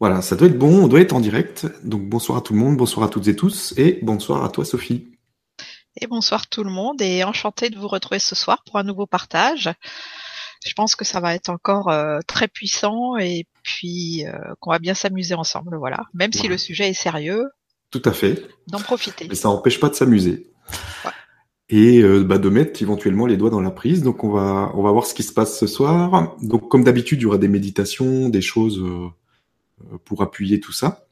Voilà, ça doit être bon, on doit être en direct. Donc bonsoir à tout le monde, bonsoir à toutes et tous, et bonsoir à toi Sophie. Et bonsoir tout le monde, et enchanté de vous retrouver ce soir pour un nouveau partage. Je pense que ça va être encore euh, très puissant et puis euh, qu'on va bien s'amuser ensemble, voilà. Même si le sujet est sérieux. Tout à fait. D'en profiter. Mais ça n'empêche pas de s'amuser. Et euh, bah, de mettre éventuellement les doigts dans la prise. Donc on va on va voir ce qui se passe ce soir. Donc comme d'habitude, il y aura des méditations, des choses pour appuyer tout ça,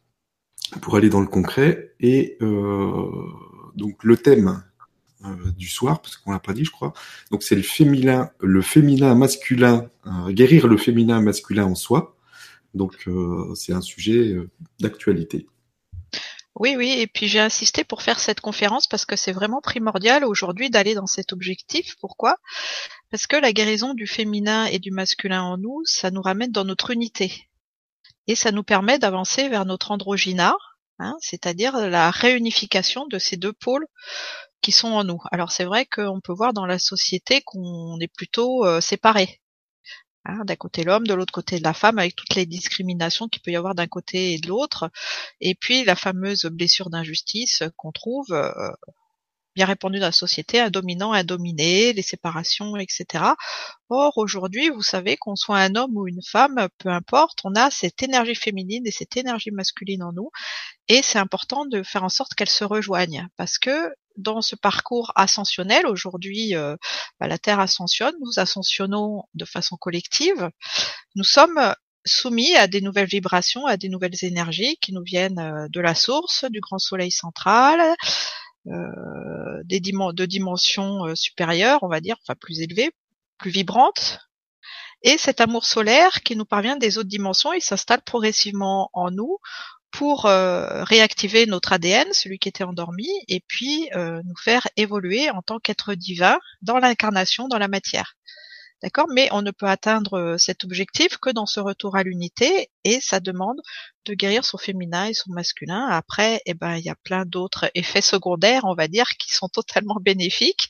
pour aller dans le concret. Et donc le thème euh, du soir, parce qu'on l'a pas dit, je crois. Donc c'est le féminin, le féminin masculin, euh, guérir le féminin masculin en soi. Donc euh, c'est un sujet d'actualité. Oui, oui, et puis j'ai insisté pour faire cette conférence parce que c'est vraiment primordial aujourd'hui d'aller dans cet objectif. Pourquoi? Parce que la guérison du féminin et du masculin en nous, ça nous ramène dans notre unité. Et ça nous permet d'avancer vers notre androgyna, hein, c'est-à-dire la réunification de ces deux pôles qui sont en nous. Alors c'est vrai qu'on peut voir dans la société qu'on est plutôt euh, séparés. Hein, d'un côté l'homme, de l'autre côté la femme, avec toutes les discriminations qu'il peut y avoir d'un côté et de l'autre. Et puis la fameuse blessure d'injustice qu'on trouve euh, bien dans la société, un dominant, un dominé, les séparations, etc. Or, aujourd'hui, vous savez qu'on soit un homme ou une femme, peu importe, on a cette énergie féminine et cette énergie masculine en nous, et c'est important de faire en sorte qu'elles se rejoignent, parce que dans ce parcours ascensionnel, aujourd'hui, euh, bah, la Terre ascensionne, nous ascensionnons de façon collective, nous sommes soumis à des nouvelles vibrations, à des nouvelles énergies qui nous viennent euh, de la source, du grand soleil central, euh, des de dimensions euh, supérieures, on va dire, enfin plus élevées, plus vibrantes. Et cet amour solaire qui nous parvient des autres dimensions, il s'installe progressivement en nous pour euh, réactiver notre ADN, celui qui était endormi, et puis nous faire évoluer en tant qu'être divin dans l'incarnation, dans la matière. D'accord? Mais on ne peut atteindre euh, cet objectif que dans ce retour à l'unité et ça demande de guérir son féminin et son masculin. Après, eh ben, il y a plein d'autres effets secondaires, on va dire, qui sont totalement bénéfiques.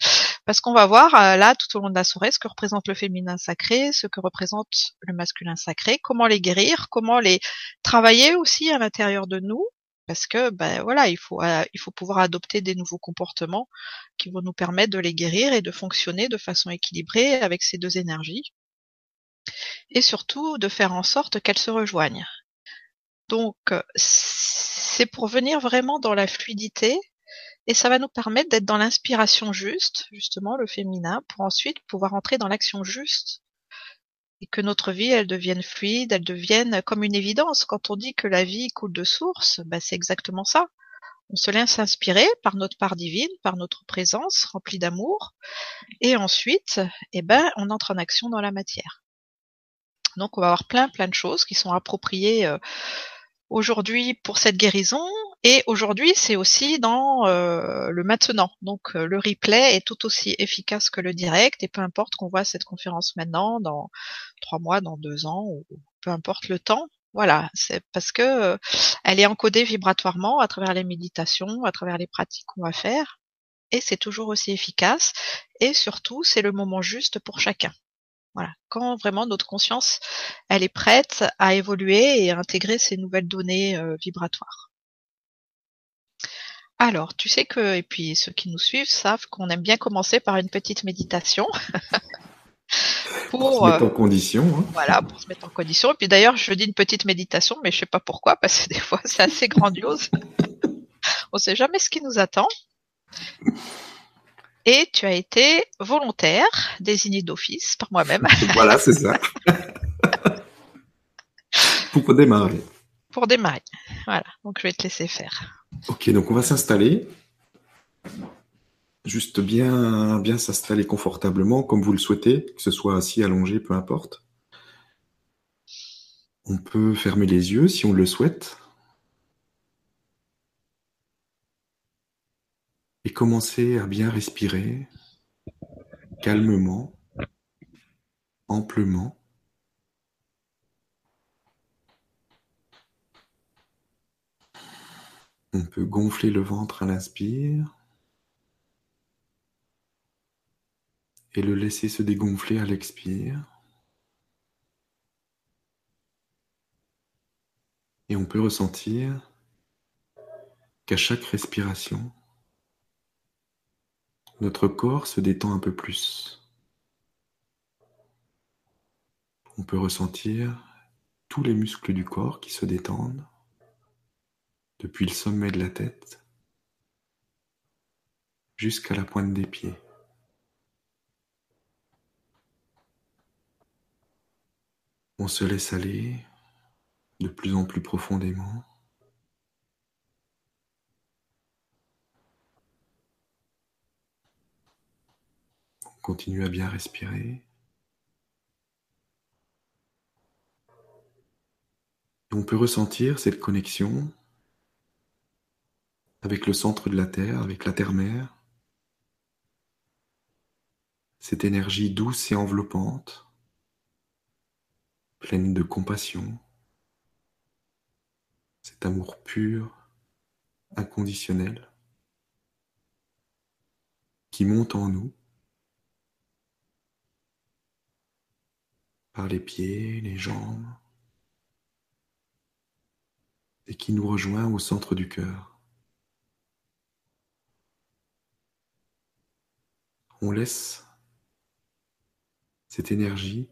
Parce qu'on va voir euh, là tout au long de la soirée ce que représente le féminin sacré, ce que représente le masculin sacré, comment les guérir, comment les travailler aussi à l'intérieur de nous, parce que ben voilà, il faut euh, il faut pouvoir adopter des nouveaux comportements qui vont nous permettre de les guérir et de fonctionner de façon équilibrée avec ces deux énergies et surtout de faire en sorte qu'elles se rejoignent. Donc c'est pour venir vraiment dans la fluidité et ça va nous permettre d'être dans l'inspiration juste, justement le féminin, pour ensuite pouvoir entrer dans l'action juste et que notre vie, elle devienne fluide, elle devienne comme une évidence. Quand on dit que la vie coule de source, bah, c'est exactement ça. On se laisse inspirer par notre part divine, par notre présence remplie d'amour, et ensuite, eh ben, on entre en action dans la matière. Donc, on va avoir plein, plein de choses qui sont appropriées euh, aujourd'hui pour cette guérison, et aujourd'hui, c'est aussi dans euh, le maintenant. Donc euh, le replay est tout aussi efficace que le direct, et peu importe qu'on voit cette conférence maintenant, dans trois mois, dans deux ans, ou peu importe le temps. Voilà, c'est parce que euh, elle est encodée vibratoirement à travers les méditations, à travers les pratiques qu'on va faire, et c'est toujours aussi efficace. Et surtout, c'est le moment juste pour chacun. Voilà, quand vraiment notre conscience, elle est prête à évoluer et à intégrer ces nouvelles données vibratoires. Alors, tu sais que, et puis ceux qui nous suivent savent qu'on aime bien commencer par une petite méditation. pour, se mettre en euh, condition. Hein. Voilà, pour se mettre en condition. Et puis d'ailleurs, je dis une petite méditation, mais je sais pas pourquoi, parce que des fois, c'est assez grandiose. On sait jamais ce qui nous attend. Et tu as été volontaire, désigné d'office par moi-même. voilà, c'est ça. pour démarrer. Pour démarrer. Voilà, donc je vais te laisser faire. Ok, donc on va s'installer. Juste bien, bien s'installer confortablement, comme vous le souhaitez, que ce soit assis, allongé, peu importe. On peut fermer les yeux si on le souhaite. Et commencer à bien respirer calmement, amplement. On peut gonfler le ventre à l'inspire et le laisser se dégonfler à l'expire. Et on peut ressentir qu'à chaque respiration, notre corps se détend un peu plus. On peut ressentir tous les muscles du corps qui se détendent depuis le sommet de la tête jusqu'à la pointe des pieds. On se laisse aller de plus en plus profondément. On continue à bien respirer. on peut ressentir cette connexion avec le centre de la Terre, avec la Terre-Mère, cette énergie douce et enveloppante, pleine de compassion, cet amour pur, inconditionnel, qui monte en nous par les pieds, les jambes, et qui nous rejoint au centre du cœur. On laisse cette énergie,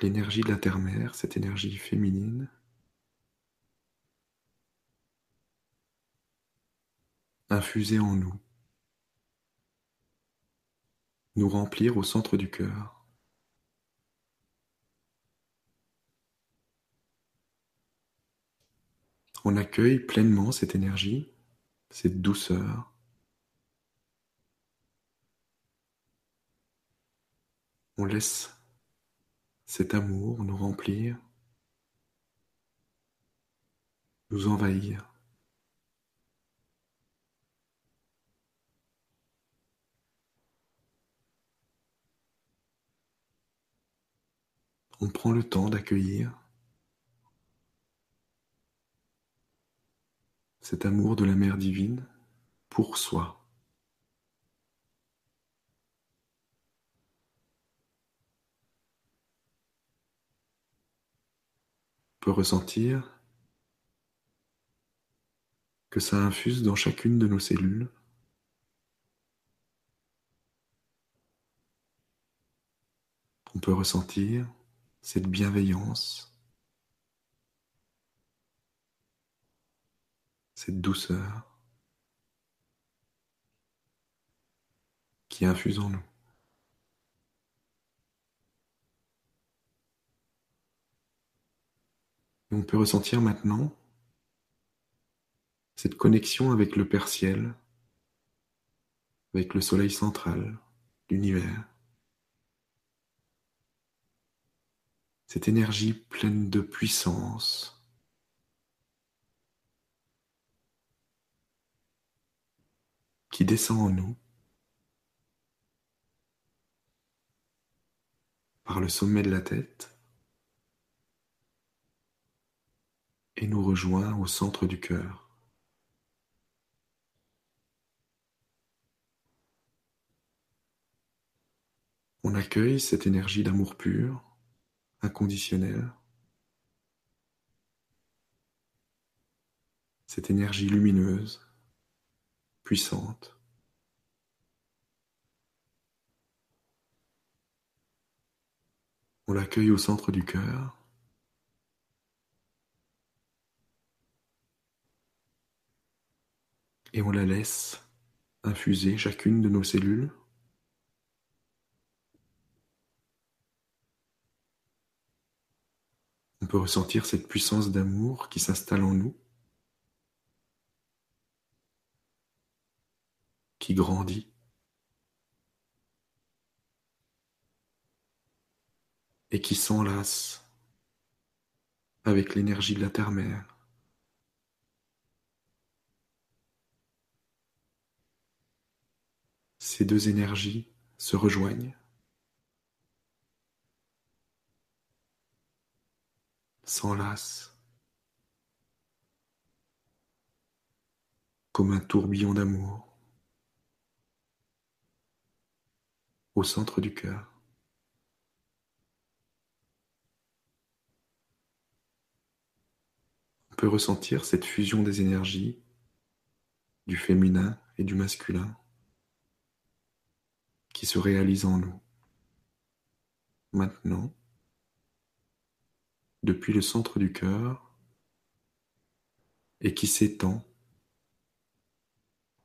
l'énergie de la terre-mère, cette énergie féminine, infuser en nous, nous remplir au centre du cœur. On accueille pleinement cette énergie, cette douceur. On laisse cet amour nous remplir, nous envahir. On prend le temps d'accueillir cet amour de la Mère divine pour soi. On peut ressentir que ça infuse dans chacune de nos cellules. On peut ressentir cette bienveillance cette douceur qui infuse en nous. Et on peut ressentir maintenant cette connexion avec le Père Ciel, avec le Soleil central, l'univers. Cette énergie pleine de puissance, qui descend en nous par le sommet de la tête et nous rejoint au centre du cœur. On accueille cette énergie d'amour pur, inconditionnel, cette énergie lumineuse puissante. On l'accueille au centre du cœur. Et on la laisse infuser chacune de nos cellules. On peut ressentir cette puissance d'amour qui s'installe en nous. qui grandit. et qui s'enlace avec l'énergie de la terre-mère. Ces deux énergies se rejoignent, s'enlacent comme un tourbillon d'amour. au centre du cœur. peut ressentir cette fusion des énergies du féminin et du masculin qui se réalise en nous. Maintenant, depuis le centre du cœur et qui s'étend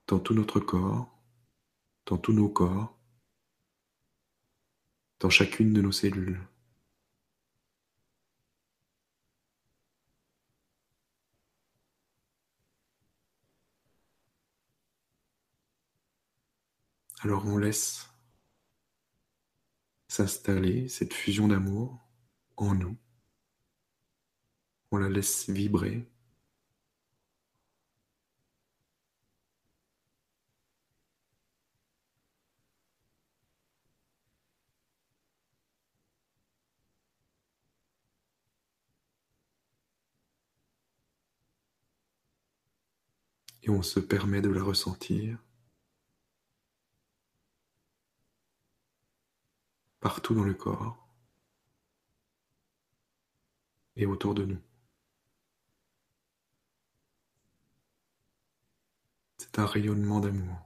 dans tout notre corps, dans tous nos corps, dans chacune de nos cellules. Alors on laisse s'installer cette fusion d'amour en nous. On la laisse vibrer. Et on se permet de la ressentir partout dans le corps et autour de nous. C'est un rayonnement d'amour.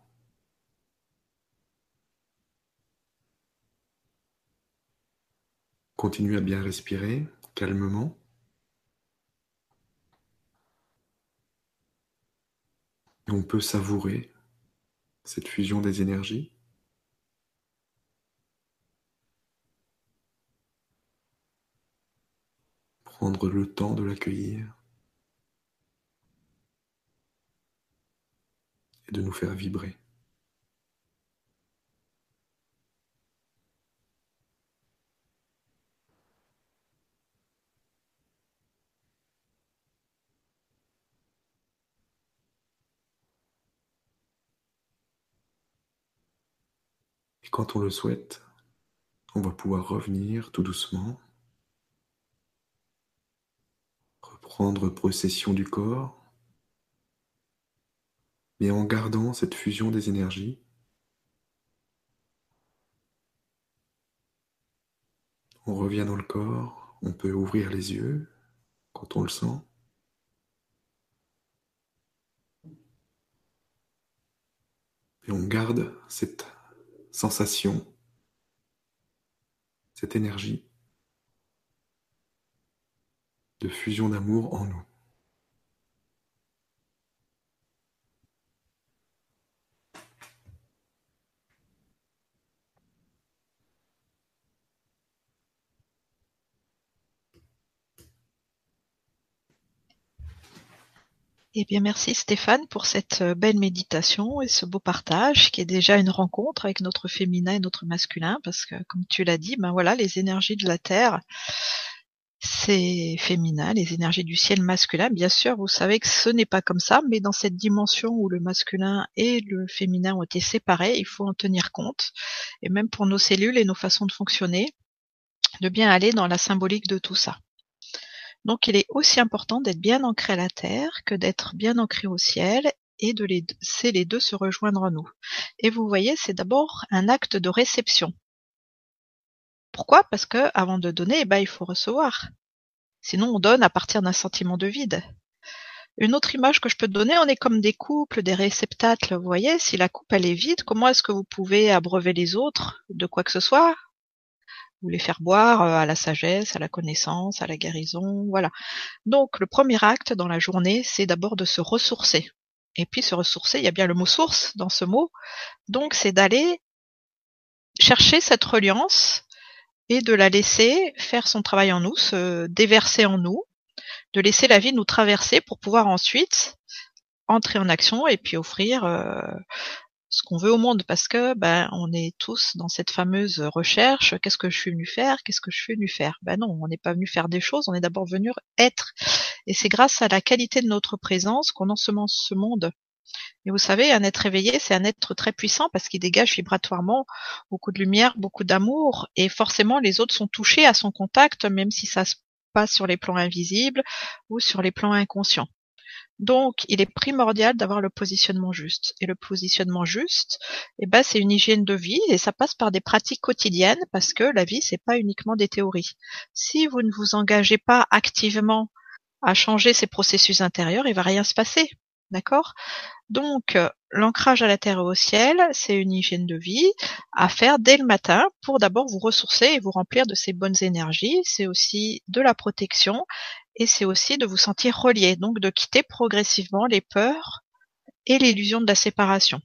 Continue à bien respirer calmement. On peut savourer cette fusion des énergies. Prendre le temps de l'accueillir et de nous faire vibrer. Et quand on le souhaite, on va pouvoir revenir tout doucement prendre possession du corps, mais en gardant cette fusion des énergies. On revient dans le corps, on peut ouvrir les yeux quand on le sent. Et on garde cette sensation, cette énergie de fusion d'amour en nous. Eh bien, merci Stéphane pour cette euh, belle méditation et ce beau partage qui est déjà une rencontre avec notre féminin et notre masculin parce que, comme tu l'as dit, ben voilà, les énergies de la Terre c'est féminin, les énergies du ciel masculin. Bien sûr, vous savez que ce n'est pas comme ça, mais dans cette dimension où le masculin et le féminin ont été séparés, il faut en tenir compte. Et même pour nos cellules et nos façons de fonctionner, de bien aller dans la symbolique de tout ça. Donc il est aussi important d'être bien ancré à la terre que d'être bien ancré au ciel et de laisser les deux se rejoindre en nous. Et vous voyez, c'est d'abord un acte de réception. Pourquoi? Parce que avant de donner, eh ben, il faut recevoir. Sinon, on donne à partir d'un sentiment de vide. Une autre image que je peux donner, on est comme des couples, des réceptacles. Vous voyez, si la coupe elle est vide, comment est-ce que vous pouvez abreuver les autres de quoi que ce soit? Vous les faire boire euh, à la sagesse, à la connaissance, à la guérison, voilà. Donc le premier acte dans la journée, c'est d'abord de se ressourcer. Et puis se ressourcer, il y a bien le mot source dans ce mot. Donc c'est d'aller chercher cette reliance et de la laisser faire son travail en nous, se déverser en nous, de laisser la vie nous traverser pour pouvoir ensuite entrer en action et puis offrir euh, ce qu'on veut au monde. Parce que ben on est tous dans cette fameuse recherche qu'est-ce que je suis venu faire? Qu'est-ce que je suis venu faire? Ben non on n'est pas venu faire des choses on est d'abord venu être. Et c'est grâce à la qualité de notre présence qu'on ensemence ce monde et vous savez, un être éveillé, c'est un être très puissant parce qu'il dégage vibratoirement beaucoup de lumière, beaucoup d'amour, et forcément les autres sont touchés à son contact, même si ça se passe sur les plans invisibles ou sur les plans inconscients. Donc, il est primordial d'avoir le positionnement juste. Et le positionnement juste, eh ben, c'est une hygiène de vie et ça passe par des pratiques quotidiennes parce que la vie, c'est pas uniquement des théories. Si vous ne vous engagez pas activement à changer ses processus intérieurs, il va rien se passer. D'accord? Donc, euh, l'ancrage à la terre et au ciel, c'est une hygiène de vie à faire dès le matin pour d'abord vous ressourcer et vous remplir de ces bonnes énergies. C'est aussi de la protection et c'est aussi de vous sentir relié, donc de quitter progressivement les peurs et l'illusion de la séparation.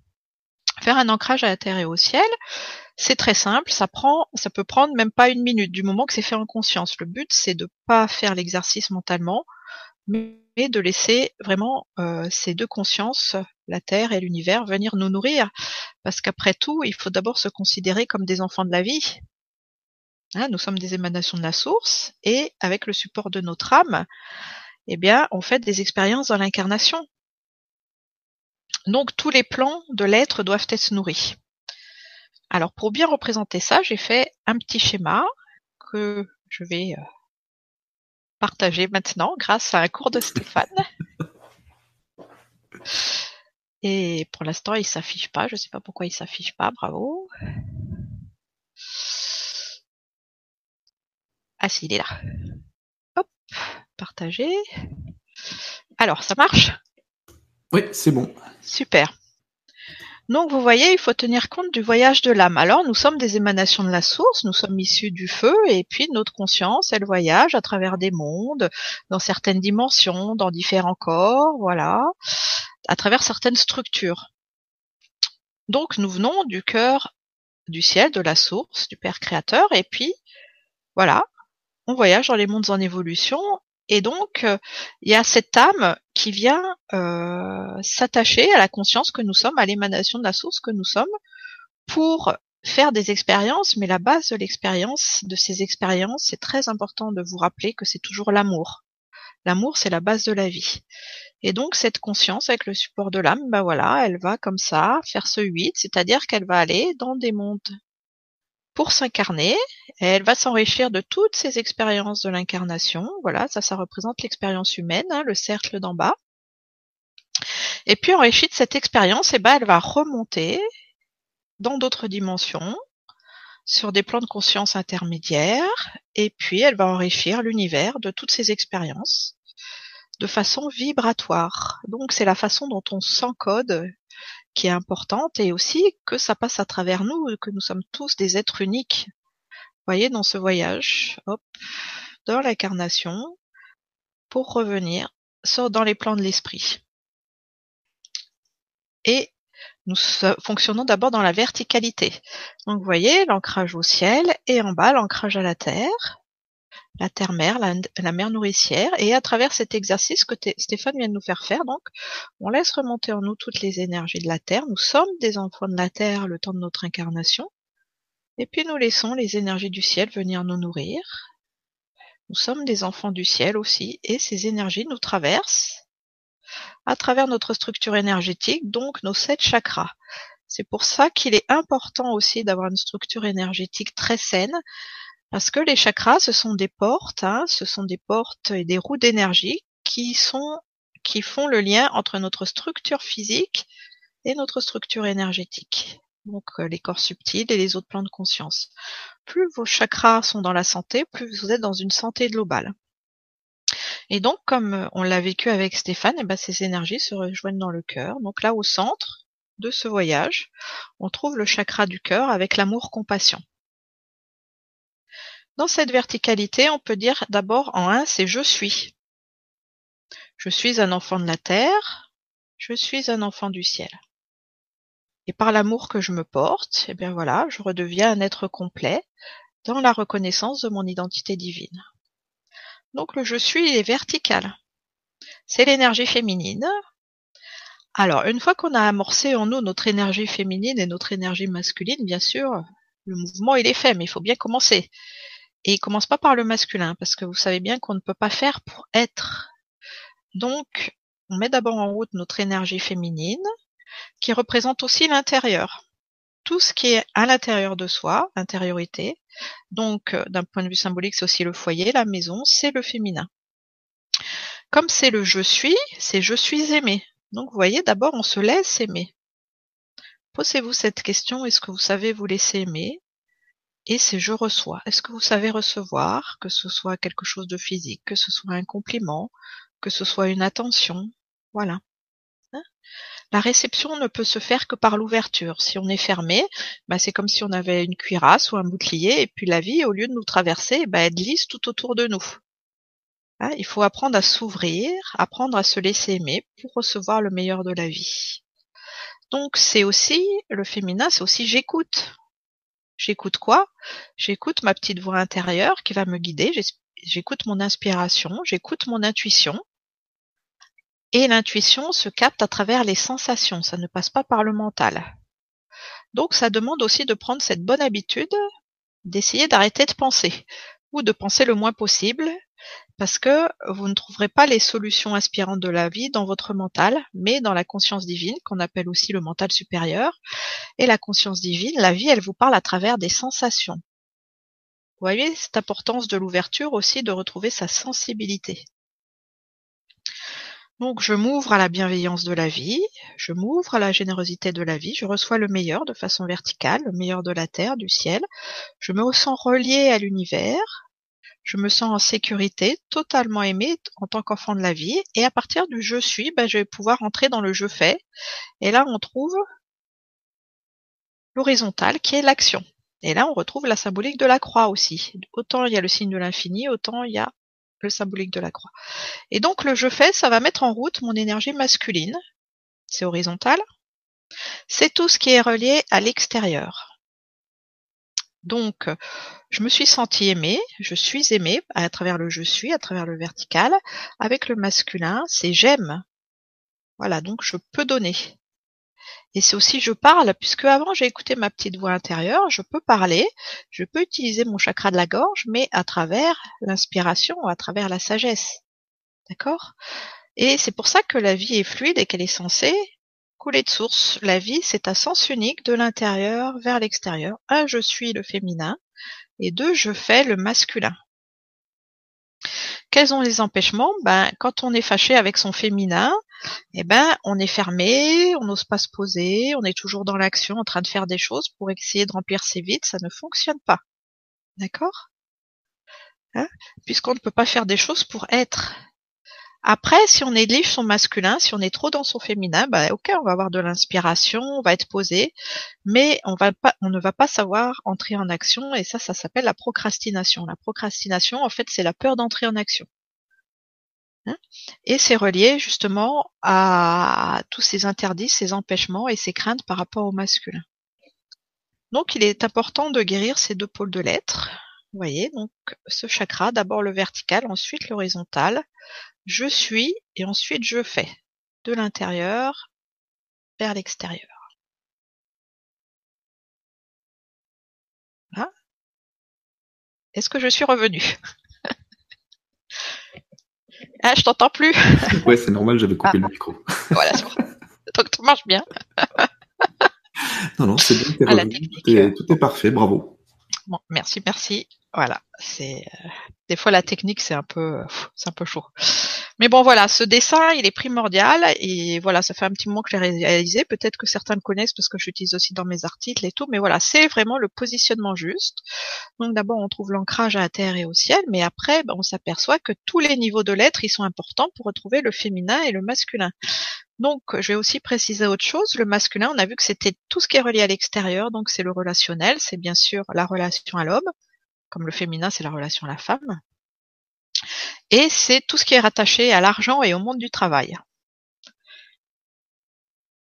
Faire un ancrage à la terre et au ciel, c'est très simple, ça prend, ça peut prendre même pas une minute du moment que c'est fait en conscience. Le but, c'est de pas faire l'exercice mentalement, de laisser vraiment euh, ces deux consciences, la Terre et l'univers, venir nous nourrir. Parce qu'après tout, il faut d'abord se considérer comme des enfants de la vie. Hein, nous sommes des émanations de la source, et avec le support de notre âme, eh bien, on fait des expériences dans l'incarnation. Donc tous les plans de l'être doivent être nourris. Alors pour bien représenter ça, j'ai fait un petit schéma que je vais euh, partager maintenant grâce à un cours de Stéphane. Et pour l'instant, il s'affiche pas. Je sais pas pourquoi il s'affiche pas. Bravo. Ah si, il est là. Hop, partager. Alors, ça marche? Oui, c'est bon. Super. Donc vous voyez, il faut tenir compte du voyage de l'âme. Alors nous sommes des émanations de la source, nous sommes issus du feu, et puis notre conscience, elle voyage à travers des mondes, dans certaines dimensions, dans différents corps, voilà, à travers certaines structures. Donc nous venons du cœur du ciel, de la source, du Père créateur, et puis voilà, on voyage dans les mondes en évolution et donc, euh, il y a cette âme qui vient euh, s'attacher à la conscience que nous sommes, à l'émanation de la source que nous sommes, pour faire des expériences, mais la base de l'expérience, de ces expériences, c'est très important de vous rappeler que c'est toujours l'amour. L'amour, c'est la base de la vie. Et donc, cette conscience, avec le support de l'âme, ben voilà, elle va comme ça faire ce 8, c'est-à-dire qu'elle va aller dans des mondes pour s'incarner. Elle va s'enrichir de toutes ces expériences de l'incarnation. Voilà, ça, ça représente l'expérience humaine, hein, le cercle d'en bas. Et puis enrichie de cette expérience, eh ben, elle va remonter dans d'autres dimensions, sur des plans de conscience intermédiaires, et puis elle va enrichir l'univers de toutes ces expériences de façon vibratoire. Donc c'est la façon dont on s'encode qui est importante et aussi que ça passe à travers nous, que nous sommes tous des êtres uniques. Vous voyez, dans ce voyage, hop, dans l'incarnation, pour revenir sur, dans les plans de l'esprit. Et nous fonctionnons d'abord dans la verticalité. Donc vous voyez, l'ancrage au ciel et en bas l'ancrage à la terre la terre-mère, la, mère nourricière, et à travers cet exercice que Stéphane vient de nous faire faire, donc, on laisse remonter en nous toutes les énergies de la terre. Nous sommes des enfants de la terre le temps de notre incarnation, et puis nous laissons les énergies du ciel venir nous nourrir. Nous sommes des enfants du ciel aussi, et ces énergies nous traversent à travers notre structure énergétique, donc nos sept chakras. C'est pour ça qu'il est important aussi d'avoir une structure énergétique très saine, parce que les chakras, ce sont des portes, hein, ce sont des portes et des roues d'énergie qui sont qui font le lien entre notre structure physique et notre structure énergétique. Donc euh, les corps subtils et les autres plans de conscience. Plus vos chakras sont dans la santé, plus vous êtes dans une santé globale. Et donc, comme euh, on l'a vécu avec Stéphane, eh ben, ces énergies se rejoignent dans le cœur. Donc là, au centre de ce voyage, on trouve le chakra du cœur avec l'amour-compassion. Dans cette verticalité, on peut dire d'abord en un, c'est je suis. Je suis un enfant de la terre, je suis un enfant du ciel. Et par l'amour que je me porte, eh bien voilà, je redeviens un être complet dans la reconnaissance de mon identité divine. Donc le je suis est vertical. C'est l'énergie féminine. Alors, une fois qu'on a amorcé en nous notre énergie féminine et notre énergie masculine, bien sûr, le mouvement il est fait, mais il faut bien commencer. Et il commence pas par le masculin, parce que vous savez bien qu'on ne peut pas faire pour être. Donc, on met d'abord en route notre énergie féminine, qui représente aussi l'intérieur. Tout ce qui est à l'intérieur de soi, intériorité. Donc, euh, d'un point de vue symbolique, c'est aussi le foyer, la maison, c'est le féminin. Comme c'est le je suis, c'est je suis aimé. Donc, vous voyez, d'abord, on se laisse aimer. Posez-vous cette question, est-ce que vous savez vous laisser aimer? Et c'est je reçois. Est-ce que vous savez recevoir, que ce soit quelque chose de physique, que ce soit un compliment, que ce soit une attention, voilà. Hein? La réception ne peut se faire que par l'ouverture. Si on est fermé, bah c'est comme si on avait une cuirasse ou un bouclier, et puis la vie, au lieu de nous traverser, bah elle glisse tout autour de nous. Hein il faut apprendre à s'ouvrir, apprendre à se laisser aimer pour recevoir le meilleur de la vie. Donc c'est aussi, le féminin, c'est aussi j'écoute. J'écoute quoi? J'écoute ma petite voix intérieure qui va me guider, j'écoute mon inspiration, j'écoute mon intuition. Et l'intuition se capte à travers les sensations, ça ne passe pas par le mental. Donc ça demande aussi de prendre cette bonne habitude d'essayer d'arrêter de penser, ou de penser le moins possible, parce que vous ne trouverez pas les solutions inspirantes de la vie dans votre mental, mais dans la conscience divine, qu'on appelle aussi le mental supérieur. Et la conscience divine, la vie, elle vous parle à travers des sensations. Vous voyez cette importance de l'ouverture aussi, de retrouver sa sensibilité. Donc je m'ouvre à la bienveillance de la vie, je m'ouvre à la générosité de la vie, je reçois le meilleur de façon verticale, le meilleur de la terre, du ciel, je me sens relié à l'univers, je me sens en sécurité, totalement aimée en tant qu'enfant de la vie. Et à partir du je suis, ben, je vais pouvoir entrer dans le je fais. Et là, on trouve l'horizontale qui est l'action. Et là, on retrouve la symbolique de la croix aussi. Autant il y a le signe de l'infini, autant il y a le symbolique de la croix. Et donc, le je fais, ça va mettre en route mon énergie masculine. C'est horizontal. C'est tout ce qui est relié à l'extérieur. Donc, je me suis sentie aimée, je suis aimée à travers le je suis, à travers le vertical. Avec le masculin, c'est j'aime. Voilà, donc je peux donner. Et c'est aussi je parle, puisque avant j'ai écouté ma petite voix intérieure, je peux parler, je peux utiliser mon chakra de la gorge, mais à travers l'inspiration, à travers la sagesse. D'accord? Et c'est pour ça que la vie est fluide et qu'elle est censée couler de source. La vie, c'est un sens unique de l'intérieur vers l'extérieur. Un, je suis le féminin, et deux, je fais le masculin. Quels sont les empêchements? Ben, quand on est fâché avec son féminin, eh ben, on est fermé, on n'ose pas se poser, on est toujours dans l'action, en train de faire des choses pour essayer de remplir ses vides, ça ne fonctionne pas. D'accord? Hein? Puisqu'on ne peut pas faire des choses pour être. Après, si on néglige son masculin, si on est trop dans son féminin, bah ok, on va avoir de l'inspiration, on va être posé, mais on va pas, on ne va pas savoir entrer en action, et ça, ça s'appelle la procrastination. La procrastination, en fait, c'est la peur d'entrer en action. Hein? Et c'est relié justement à tous ces interdits, ces empêchements et ces craintes par rapport au masculin. Donc, il est important de guérir ces deux pôles de l'être. Vous voyez, donc ce chakra, d'abord le vertical, ensuite l'horizontal, je suis et ensuite je fais de l'intérieur vers l'extérieur. Est-ce que je suis revenu Ah, je t'entends plus. ouais, c'est normal, j'avais coupé le ah. micro. voilà, donc tout marche bien. non, non, c'est bien, ah, tout, est, tout est parfait, bravo. Bon, merci, merci. Voilà, c'est euh, des fois la technique c'est un peu c'est un peu chaud. Mais bon voilà, ce dessin il est primordial et voilà, ça fait un petit moment que je l'ai réalisé. Peut-être que certains le connaissent parce que je l'utilise aussi dans mes articles et tout. Mais voilà, c'est vraiment le positionnement juste. Donc d'abord on trouve l'ancrage à la terre et au ciel, mais après ben, on s'aperçoit que tous les niveaux de l'être ils sont importants pour retrouver le féminin et le masculin. Donc, je vais aussi préciser autre chose. Le masculin, on a vu que c'était tout ce qui est relié à l'extérieur, donc c'est le relationnel, c'est bien sûr la relation à l'homme, comme le féminin, c'est la relation à la femme. Et c'est tout ce qui est rattaché à l'argent et au monde du travail.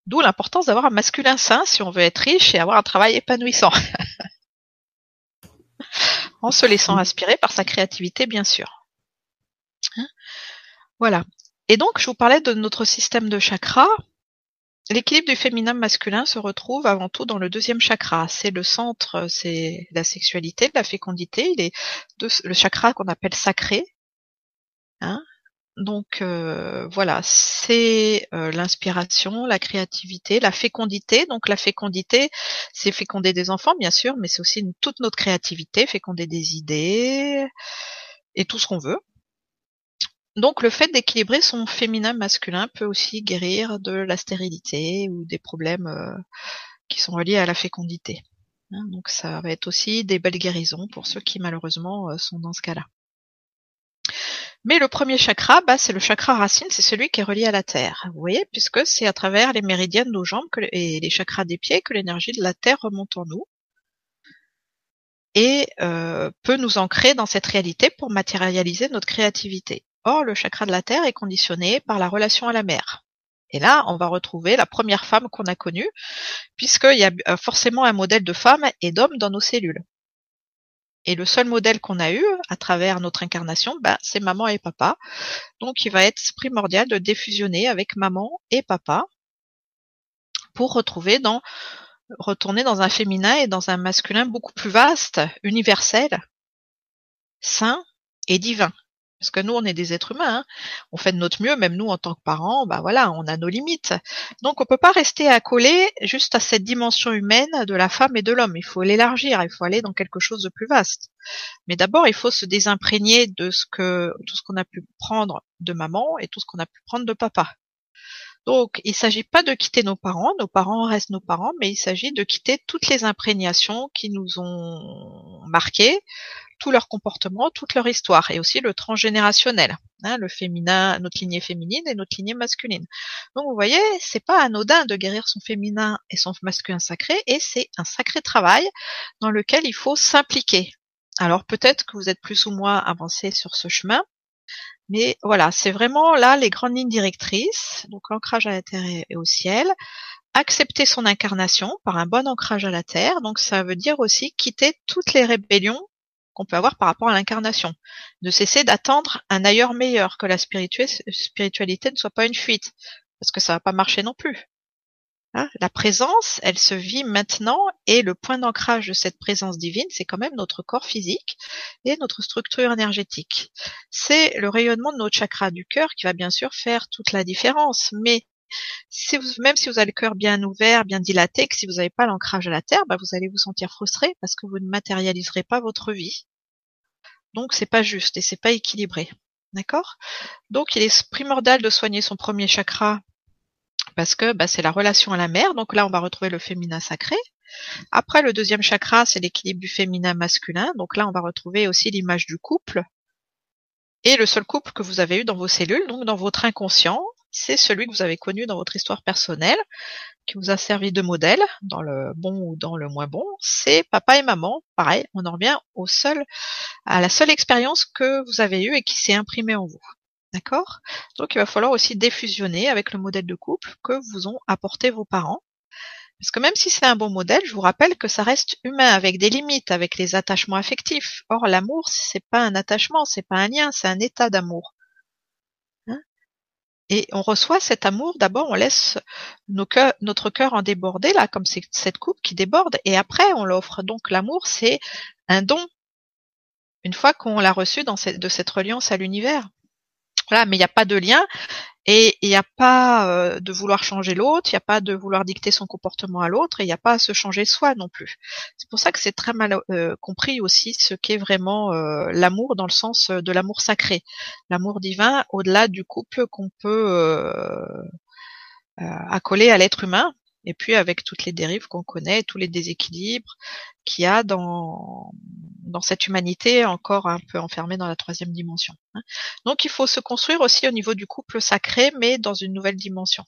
D'où l'importance d'avoir un masculin sain si on veut être riche et avoir un travail épanouissant. en se laissant inspirer par sa créativité, bien sûr. Hein? Voilà. Et donc, je vous parlais de notre système de chakras. L'équilibre du féminin masculin se retrouve avant tout dans le deuxième chakra. C'est le centre, c'est la sexualité, la fécondité. Il est le chakra qu'on appelle sacré. Hein donc euh, voilà, c'est euh, l'inspiration, la créativité, la fécondité. Donc la fécondité, c'est féconder des enfants, bien sûr, mais c'est aussi toute notre créativité, féconder des idées et tout ce qu'on veut. Donc le fait d'équilibrer son féminin masculin peut aussi guérir de la stérilité ou des problèmes euh, qui sont reliés à la fécondité. Hein, donc ça va être aussi des belles guérisons pour ceux qui malheureusement sont dans ce cas-là. Mais le premier chakra, bah, c'est le chakra racine, c'est celui qui est relié à la terre. Vous voyez, puisque c'est à travers les méridiennes de nos jambes et les chakras des pieds que l'énergie de la terre remonte en nous et euh, peut nous ancrer dans cette réalité pour matérialiser notre créativité. Or, le chakra de la terre est conditionné par la relation à la mer. Et là, on va retrouver la première femme qu'on a connue, puisqu'il y a euh, forcément un modèle de femme et d'homme dans nos cellules. Et le seul modèle qu'on a eu à travers notre incarnation, ben, c'est maman et papa. Donc il va être primordial de défusionner avec maman et papa pour retrouver dans retourner dans un féminin et dans un masculin beaucoup plus vaste, universel, sain et divin. Parce que nous, on est des êtres humains, hein. on fait de notre mieux, même nous en tant que parents, bah voilà, on a nos limites. Donc on peut pas rester accolé juste à cette dimension humaine de la femme et de l'homme. Il faut l'élargir, il faut aller dans quelque chose de plus vaste. Mais d'abord, il faut se désimprégner de tout ce qu'on a pu prendre de maman et tout ce qu'on a pu prendre de papa. Donc, il ne s'agit pas de quitter nos parents, nos parents restent nos parents, mais il s'agit de quitter toutes les imprégnations qui nous ont marqués, tout leur comportement, toute leur histoire, et aussi le transgénérationnel, hein, le féminin, notre lignée féminine et notre lignée masculine. Donc, vous voyez, c'est pas anodin de guérir son féminin et son masculin sacré, et c'est un sacré travail dans lequel il faut s'impliquer. Alors peut-être que vous êtes plus ou moins avancé sur ce chemin, mais voilà, c'est vraiment là les grandes lignes directrices. Donc l'ancrage à la terre et au ciel. Accepter son incarnation par un bon ancrage à la terre. Donc ça veut dire aussi quitter toutes les rébellions qu'on peut avoir par rapport à l'incarnation. De cesser d'attendre un ailleurs meilleur, que la spiritualité ne soit pas une fuite. Parce que ça va pas marcher non plus. Hein, la présence, elle se vit maintenant et le point d'ancrage de cette présence divine, c'est quand même notre corps physique et notre structure énergétique. C'est le rayonnement de notre chakra du cœur qui va bien sûr faire toute la différence, mais si vous, même si vous avez le cœur bien ouvert, bien dilaté, que si vous n'avez pas l'ancrage à la terre, bah vous allez vous sentir frustré parce que vous ne matérialiserez pas votre vie. Donc c'est pas juste et c'est pas équilibré. D'accord? Donc il est primordial de soigner son premier chakra parce que bah, c'est la relation à la mère. Donc là, on va retrouver le féminin sacré. Après, le deuxième chakra, c'est l'équilibre du féminin masculin. Donc là, on va retrouver aussi l'image du couple. Et le seul couple que vous avez eu dans vos cellules, donc dans votre inconscient, c'est celui que vous avez connu dans votre histoire personnelle, qui vous a servi de modèle, dans le bon ou dans le moins bon, c'est papa et maman. Pareil, on en revient à la seule expérience que vous avez eue et qui s'est imprimée en vous. D'accord? Donc il va falloir aussi défusionner avec le modèle de couple que vous ont apporté vos parents. Parce que même si c'est un bon modèle, je vous rappelle que ça reste humain avec des limites, avec les attachements affectifs. Or l'amour, c'est pas un attachement, c'est pas un lien, c'est un état d'amour. Hein? Et on reçoit cet amour, d'abord on laisse notre cœur en déborder, là, comme c'est cette coupe qui déborde, et après on l'offre. Donc l'amour, c'est un don, une fois qu'on l'a reçu de cette reliance à l'univers. Voilà, mais il n'y a pas de lien et il n'y a pas euh, de vouloir changer l'autre, il n'y a pas de vouloir dicter son comportement à l'autre et il n'y a pas à se changer soi non plus. C'est pour ça que c'est très mal euh, compris aussi ce qu'est vraiment euh, l'amour dans le sens de l'amour sacré, l'amour divin au-delà du couple qu'on peut accoler à l'être humain et puis avec toutes les dérives qu'on connaît, tous les déséquilibres qu'il y a dans, cette humanité encore un peu enfermée dans la troisième dimension. Hein. Donc il faut se construire aussi au niveau du couple sacré, mais dans une nouvelle dimension,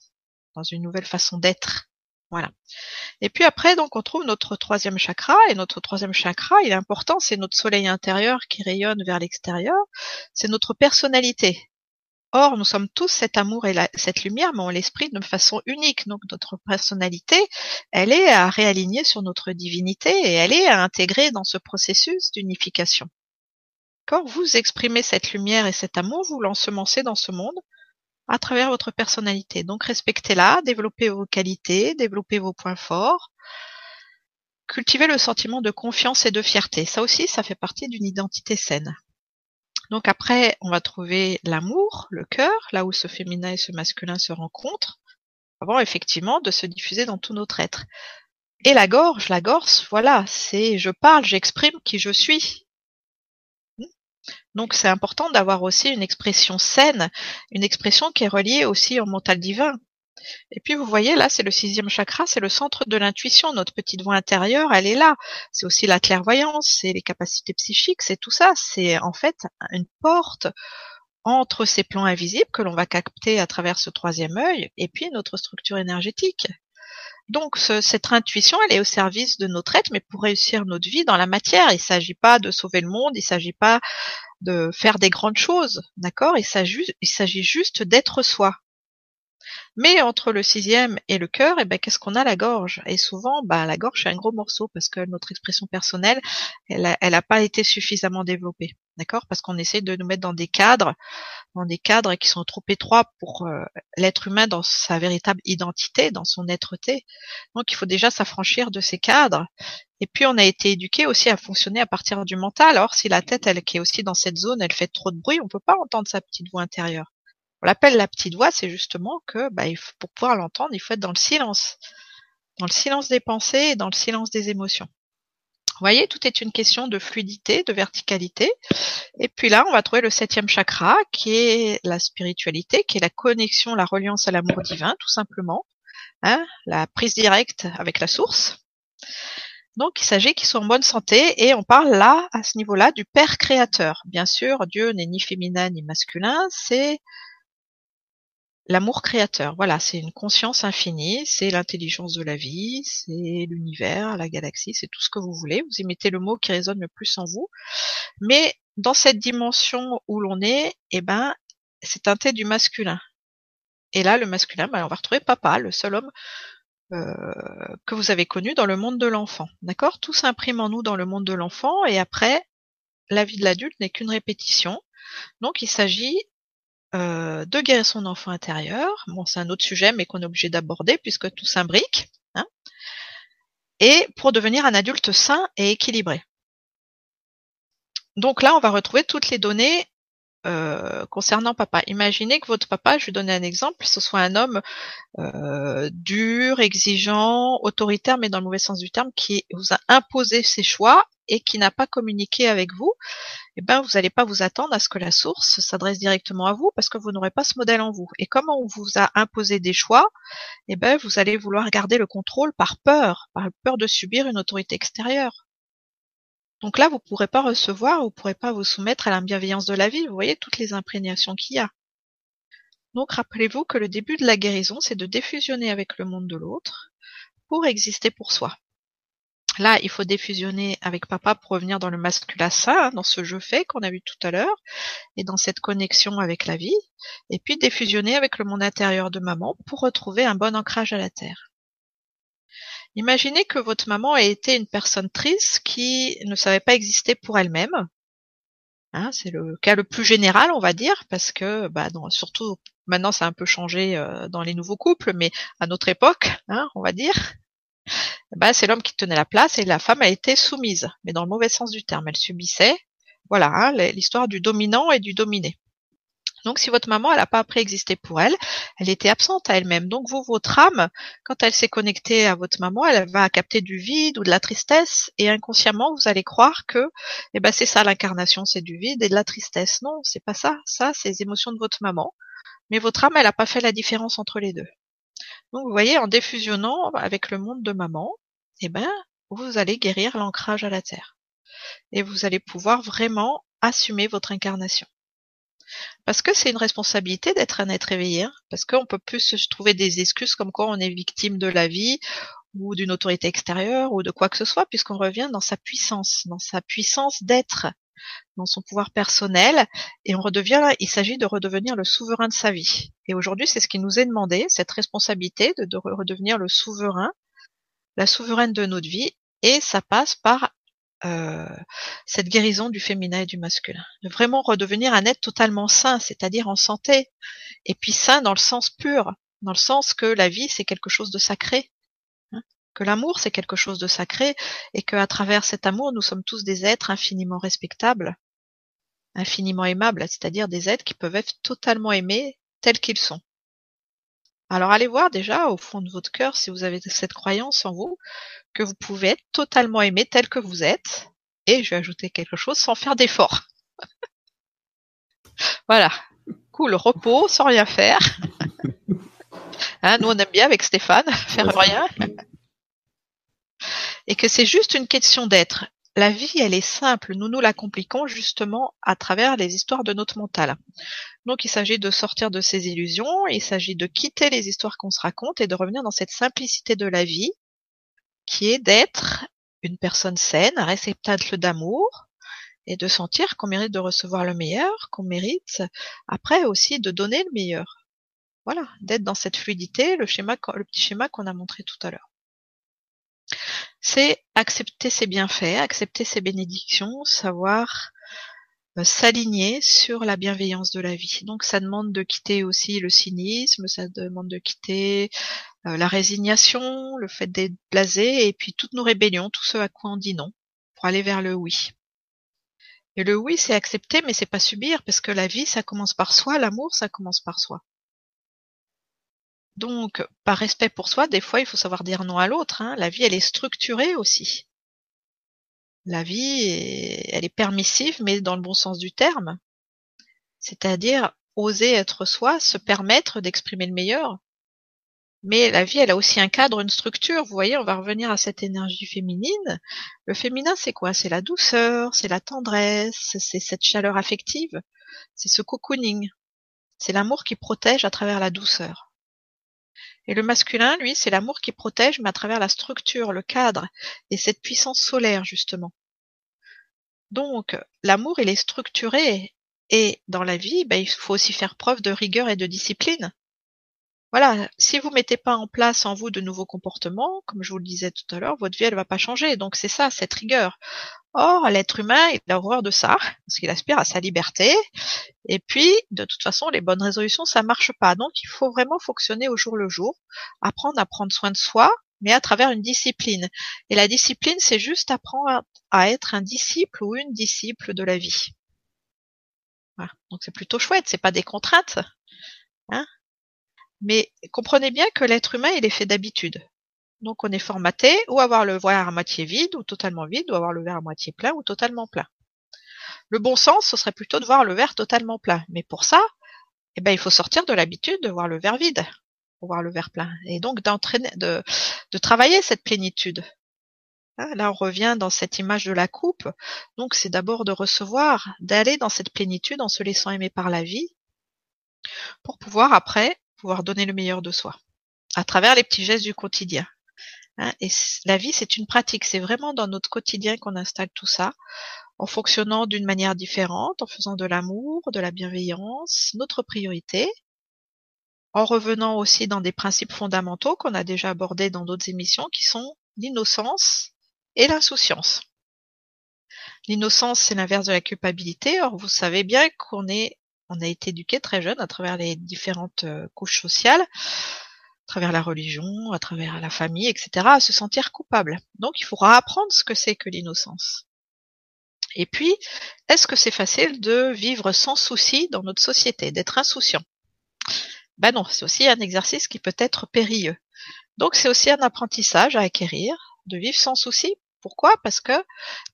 dans une nouvelle façon d'être. Voilà. Et puis après, donc, on trouve notre troisième chakra, et notre troisième chakra, il est important, c'est notre soleil intérieur qui rayonne vers l'extérieur, c'est notre personnalité. Or, nous sommes tous cet amour et cette lumière, mais en l'esprit de façon unique. Donc, notre personnalité, elle est à réaligner sur notre divinité et elle est à intégrer dans ce processus d'unification. Quand vous exprimez cette lumière et cet amour, vous l'ensemencez dans ce monde à travers votre personnalité. Donc, respectez-la, développez vos qualités, développez vos points forts, cultivez le sentiment de confiance et de fierté. Ça aussi, ça fait partie d'une identité saine. Donc après, on va trouver l'amour, le cœur, là où ce féminin et ce masculin se rencontrent, avant effectivement de se diffuser dans tout notre être. Et la gorge, la gorge, voilà, c'est je parle, j'exprime qui je suis. Donc c'est important d'avoir aussi une expression saine, une expression qui est reliée aussi au mental divin. Et puis vous voyez là, c'est le sixième chakra, c'est le centre de l'intuition. Notre petite voix intérieure, elle est là. C'est aussi la clairvoyance, c'est les capacités psychiques, c'est tout ça. C'est en fait une porte entre ces plans invisibles que l'on va capter à travers ce troisième œil et puis notre structure énergétique. Donc cette intuition, elle est au service de notre être, mais pour réussir notre vie dans la matière, il ne s'agit pas de sauver le monde, il ne s'agit pas de faire des grandes choses, d'accord? Il s'agit juste d'être soi. Mais entre le sixième et le cœur, eh ben, qu'est-ce qu'on a? La gorge Et souvent, bah, la gorge c'est un gros morceau parce que notre expression personnelle, elle n'a elle a pas été suffisamment développée, d'accord? Parce qu'on essaie de nous mettre dans des cadres, dans des cadres qui sont trop étroits pour euh, l'être humain dans sa véritable identité, dans son être-té. Donc, il faut déjà s'affranchir de ces cadres. Et puis, on a été éduqué aussi à fonctionner à partir du mental. Alors, si la tête, elle qui est aussi dans cette zone, elle fait trop de bruit, on peut pas entendre sa petite voix intérieure. On l'appelle la petite voix, c'est justement que bah, pour pouvoir l'entendre, il faut être dans le silence, dans le silence des pensées et dans le silence des émotions. Vous voyez, tout est une question de fluidité, de verticalité. Et puis là, on va trouver le septième chakra, qui est la spiritualité, qui est la connexion, la reliance à l'amour divin, tout simplement. Hein, la prise directe avec la source. Donc, il s'agit qu'ils soient en bonne santé et on parle là, à ce niveau-là, du Père créateur. Bien sûr, Dieu n'est ni féminin ni masculin, c'est L'amour créateur, voilà, c'est une conscience infinie, c'est l'intelligence de la vie, c'est l'univers, la galaxie, c'est tout ce que vous voulez. Vous y mettez le mot qui résonne le plus en vous. Mais dans cette dimension où l'on est, eh ben, c'est teinté du masculin. Et là, le masculin, ben, on va retrouver papa, le seul homme euh, que vous avez connu dans le monde de l'enfant. D'accord? Tout s'imprime en nous dans le monde de l'enfant et après, la vie de l'adulte n'est qu'une répétition. Donc il s'agit euh, de guérir son enfant intérieur. Bon, c'est un autre sujet, mais qu'on est obligé d'aborder puisque tout s'imbrique. Hein, et pour devenir un adulte sain et équilibré. Donc là, on va retrouver toutes les données euh, concernant papa. Imaginez que votre papa, je vais donner un exemple, ce soit un homme euh, dur, exigeant, autoritaire, mais dans le mauvais sens du terme, qui vous a imposé ses choix et qui n'a pas communiqué avec vous, eh ben vous n'allez pas vous attendre à ce que la source s'adresse directement à vous parce que vous n'aurez pas ce modèle en vous. Et comme on vous a imposé des choix, eh ben vous allez vouloir garder le contrôle par peur, par peur de subir une autorité extérieure. Donc là, vous ne pourrez pas recevoir, vous ne pourrez pas vous soumettre à la bienveillance de la vie. Vous voyez toutes les imprégnations qu'il y a. Donc rappelez-vous que le début de la guérison, c'est de défusionner avec le monde de l'autre pour exister pour soi. Là, il faut défusionner avec papa pour revenir dans le masculin sain, hein, dans ce jeu fait qu'on a vu tout à l'heure, et dans cette connexion avec la vie, et puis défusionner avec le monde intérieur de maman pour retrouver un bon ancrage à la terre. Imaginez que votre maman ait été une personne triste qui ne savait pas exister pour elle-même. Hein, c'est le cas le plus général, on va dire, parce que bah, surtout maintenant ça a un peu changé euh, dans les nouveaux couples, mais à notre époque, hein, on va dire, bah, c'est l'homme qui tenait la place et la femme a été soumise, mais dans le mauvais sens du terme. Elle subissait. Voilà, hein, l'histoire du dominant et du dominé. Donc si votre maman, elle n'a pas après existé pour elle, elle était absente à elle-même. Donc vous, votre âme, quand elle s'est connectée à votre maman, elle va capter du vide ou de la tristesse, et inconsciemment, vous allez croire que, eh ben, c'est ça l'incarnation, c'est du vide et de la tristesse. Non, c'est pas ça. Ça, c'est les émotions de votre maman. Mais votre âme, elle n'a pas fait la différence entre les deux. Donc vous voyez, en défusionnant avec le monde de maman, eh ben, vous allez guérir l'ancrage à la terre. Et vous allez pouvoir vraiment assumer votre incarnation. Parce que c'est une responsabilité d'être un être éveillé, hein. parce qu'on peut plus se trouver des excuses comme quoi on est victime de la vie ou d'une autorité extérieure ou de quoi que ce soit, puisqu'on revient dans sa puissance, dans sa puissance d'être, dans son pouvoir personnel, et on redevient, il s'agit de redevenir le souverain de sa vie. Et aujourd'hui, c'est ce qui nous est demandé, cette responsabilité de, redevenir le souverain, la souveraine de notre vie, et ça passe par euh, cette guérison du féminin et du masculin. De vraiment redevenir un être totalement sain, c'est-à-dire en santé, et puis sain dans le sens pur, dans le sens que la vie c'est quelque chose de sacré, que l'amour c'est quelque chose de sacré et qu'à travers cet amour nous sommes tous des êtres infiniment respectables, infiniment aimables, c'est-à-dire des êtres qui peuvent être totalement aimés tels qu'ils sont. Alors allez voir déjà au fond de votre cœur si vous avez cette croyance en vous que vous pouvez être totalement aimé tel que vous êtes et je vais ajouter quelque chose sans faire d'effort. voilà. Cool, repos, sans rien faire. Hein, nous, on aime bien avec Stéphane faire rien. Et que c'est juste une question d'être. La vie, elle est simple. Nous nous la compliquons justement à travers les histoires de notre mental. Donc, il s'agit de sortir de ces illusions. Il s'agit de quitter les histoires qu'on se raconte et de revenir dans cette simplicité de la vie qui est d'être une personne saine, réceptacle d'amour, et de sentir qu'on mérite de recevoir le meilleur, qu'on mérite après aussi de donner le meilleur. Voilà, d'être dans cette fluidité, le le petit schéma qu'on a montré tout à l'heure. C'est accepter ses bienfaits, accepter ses bénédictions, savoir euh, s'aligner sur la bienveillance de la vie. Donc ça demande de quitter aussi le cynisme, ça demande de quitter euh, la résignation, le fait d'être blasé, et puis toutes nos rébellions, tout ce à quoi on dit non, pour aller vers le oui. Et le oui, c'est accepter, mais c'est pas subir, parce que la vie, ça commence par soi, l'amour, ça commence par soi. Donc, par respect pour soi, des fois, il faut savoir dire non à l'autre. Hein. La vie, elle est structurée aussi. La vie, elle est permissive, mais dans le bon sens du terme. C'est-à-dire oser être soi, se permettre d'exprimer le meilleur, mais la vie, elle a aussi un cadre, une structure. Vous voyez, on va revenir à cette énergie féminine. Le féminin, c'est quoi? C'est la douceur, c'est la tendresse, c'est cette chaleur affective, c'est ce cocooning. C'est l'amour qui protège à travers la douceur. Et le masculin, lui, c'est l'amour qui protège, mais à travers la structure, le cadre, et cette puissance solaire, justement. Donc, l'amour, il est structuré, et dans la vie, ben, il faut aussi faire preuve de rigueur et de discipline. Voilà, si vous mettez pas en place en vous de nouveaux comportements, comme je vous le disais tout à l'heure, votre vie elle va pas changer. Donc c'est ça, cette rigueur. Or, l'être humain, il a horreur de ça, parce qu'il aspire à sa liberté. Et puis, de toute façon, les bonnes résolutions, ça marche pas. Donc, il faut vraiment fonctionner au jour le jour, apprendre à prendre soin de soi, mais à travers une discipline. Et la discipline, c'est juste apprendre à être un disciple ou une disciple de la vie. Voilà. Donc c'est plutôt chouette, c'est pas des contraintes. Hein mais comprenez bien que l'être humain, il est fait d'habitude. Donc on est formaté ou avoir le verre à moitié vide ou totalement vide, ou avoir le verre à moitié plein ou totalement plein. Le bon sens, ce serait plutôt de voir le verre totalement plein. Mais pour ça, eh ben, il faut sortir de l'habitude de voir le verre vide voir le verre plein. Et donc d'entraîner, de, de travailler cette plénitude. Hein, là, on revient dans cette image de la coupe. Donc, c'est d'abord de recevoir, d'aller dans cette plénitude en se laissant aimer par la vie, pour pouvoir après pouvoir donner le meilleur de soi à travers les petits gestes du quotidien. Hein. et la vie, c'est une pratique. C'est vraiment dans notre quotidien qu'on installe tout ça, en fonctionnant d'une manière différente, en faisant de l'amour, de la bienveillance, notre priorité, en revenant aussi dans des principes fondamentaux qu'on a déjà abordés dans d'autres émissions, qui sont l'innocence et l'insouciance. L'innocence, c'est l'inverse de la culpabilité. Or, vous savez bien qu'on est on a été éduqué très jeune à travers les différentes euh, couches sociales, à travers la religion, à travers la famille, etc., à se sentir coupable. Donc il faudra apprendre ce que c'est que l'innocence. Et puis, est-ce que c'est facile de vivre sans souci dans notre société, d'être insouciant? Ben non, c'est aussi un exercice qui peut être périlleux. Donc c'est aussi un apprentissage à acquérir, de vivre sans souci pourquoi? Parce que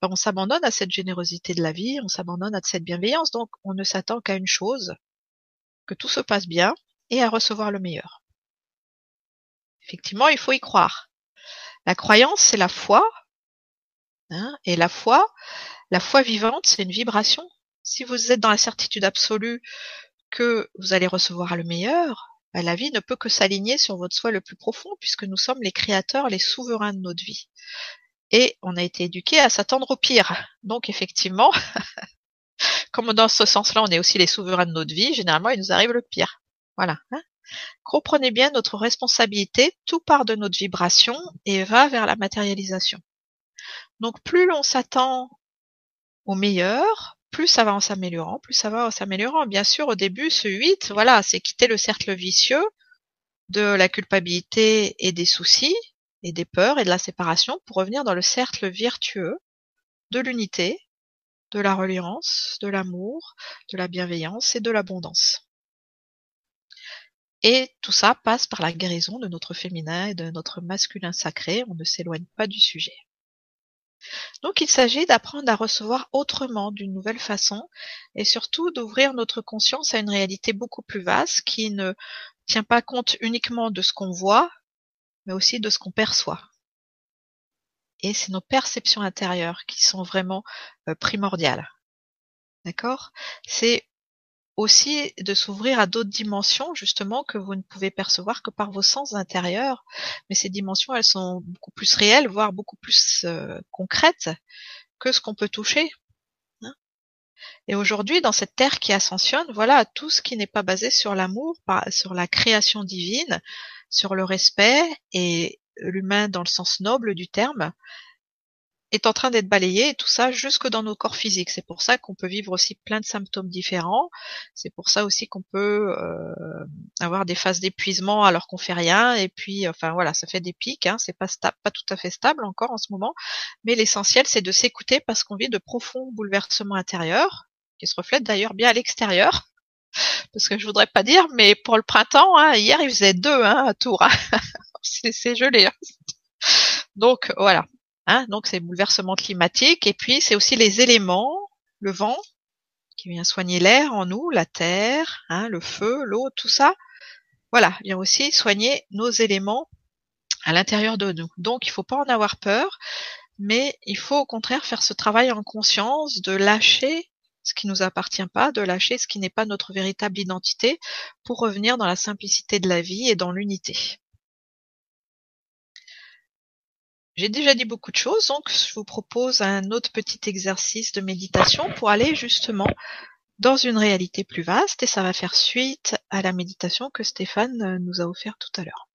ben, on s'abandonne à cette générosité de la vie, on s'abandonne à cette bienveillance, donc on ne s'attend qu'à une chose, que tout se passe bien et à recevoir le meilleur. Effectivement, il faut y croire. La croyance, c'est la foi, hein, et la foi, la foi vivante, c'est une vibration. Si vous êtes dans la certitude absolue que vous allez recevoir le meilleur, ben, la vie ne peut que s'aligner sur votre soi le plus profond, puisque nous sommes les créateurs, les souverains de notre vie et on a été éduqué à s'attendre au pire. Donc effectivement, comme dans ce sens-là, on est aussi les souverains de notre vie, généralement il nous arrive le pire. Voilà. Hein. Comprenez bien notre responsabilité, tout part de notre vibration et va vers la matérialisation. Donc plus l'on s'attend au meilleur, plus ça va en s'améliorant, plus ça va en s'améliorant. Bien sûr, au début, ce 8, voilà, c'est quitter le cercle vicieux de la culpabilité et des soucis, et des peurs et de la séparation pour revenir dans le cercle vertueux de l'unité, de la reliance, de l'amour, de la bienveillance et de l'abondance. Et tout ça passe par la guérison de notre féminin et de notre masculin sacré, on ne s'éloigne pas du sujet. Donc il s'agit d'apprendre à recevoir autrement, d'une nouvelle façon, et surtout d'ouvrir notre conscience à une réalité beaucoup plus vaste qui ne tient pas compte uniquement de ce qu'on voit, mais aussi de ce qu'on perçoit. Et c'est nos perceptions intérieures qui sont vraiment euh, primordiales. D'accord? C'est aussi de s'ouvrir à d'autres dimensions justement que vous ne pouvez percevoir que par vos sens intérieurs. Mais ces dimensions, elles sont beaucoup plus réelles, voire beaucoup plus euh, concrètes que ce qu'on peut toucher. Hein? et aujourd'hui, dans cette terre qui ascensionne, voilà, tout ce qui n'est pas basé sur l'amour, sur la création divine, sur le respect et l'humain dans le sens noble du terme, est en train d'être balayé et tout ça jusque dans nos corps physiques. C'est pour ça qu'on peut vivre aussi plein de symptômes différents. C'est pour ça aussi qu'on peut euh, avoir des phases d'épuisement alors qu'on fait rien. Et puis, enfin voilà, ça fait des pics. Hein. C'est pas tout à fait stable encore en ce moment. Mais l'essentiel, c'est de s'écouter parce qu'on vit de profonds bouleversements intérieurs qui se reflètent d'ailleurs bien à l'extérieur. Parce que je voudrais pas dire, mais pour le printemps, hein, hier il faisait deux hein, à Tours. Hein. c'est gelé. Hein. Donc voilà, donc c'est bouleversement climatique et puis c'est aussi les éléments, le vent qui vient soigner l'air en nous, la terre, le feu, l'eau, tout ça. Voilà, vient aussi soigner nos éléments à l'intérieur de nous. Donc il faut pas en avoir peur, mais il faut au contraire faire ce travail en conscience de lâcher ce qui nous appartient pas, de lâcher ce qui n'est pas notre véritable identité pour revenir dans la simplicité de la vie et dans l'unité. J'ai déjà dit beaucoup de choses, donc je vous propose un autre petit exercice de méditation pour aller justement dans une réalité plus vaste et ça va faire suite à la méditation que Stéphane nous a offert tout à l'heure.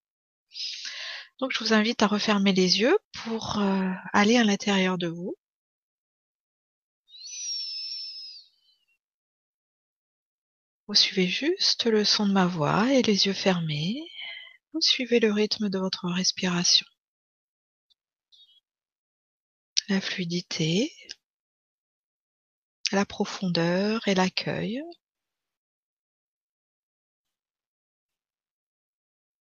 Donc je vous invite à refermer les yeux pour euh, aller à l'intérieur de vous. Vous suivez juste le son de ma voix et les yeux fermés. Vous suivez le rythme de votre respiration la fluidité, la profondeur et l'accueil.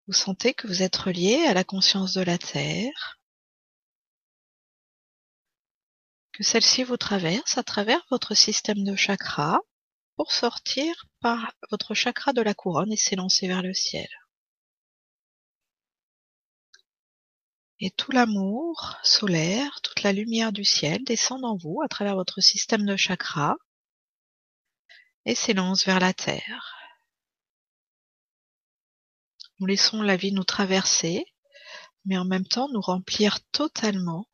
Vous sentez que vous êtes relié à la conscience de la Terre, que celle-ci vous traverse à travers votre système de chakras pour sortir par votre chakra de la couronne et s'élancer vers le ciel. Et tout l'amour solaire, toute la lumière du ciel descend en vous à travers votre système de chakras et s'élance vers la terre. Nous laissons la vie nous traverser, mais en même temps nous remplir totalement.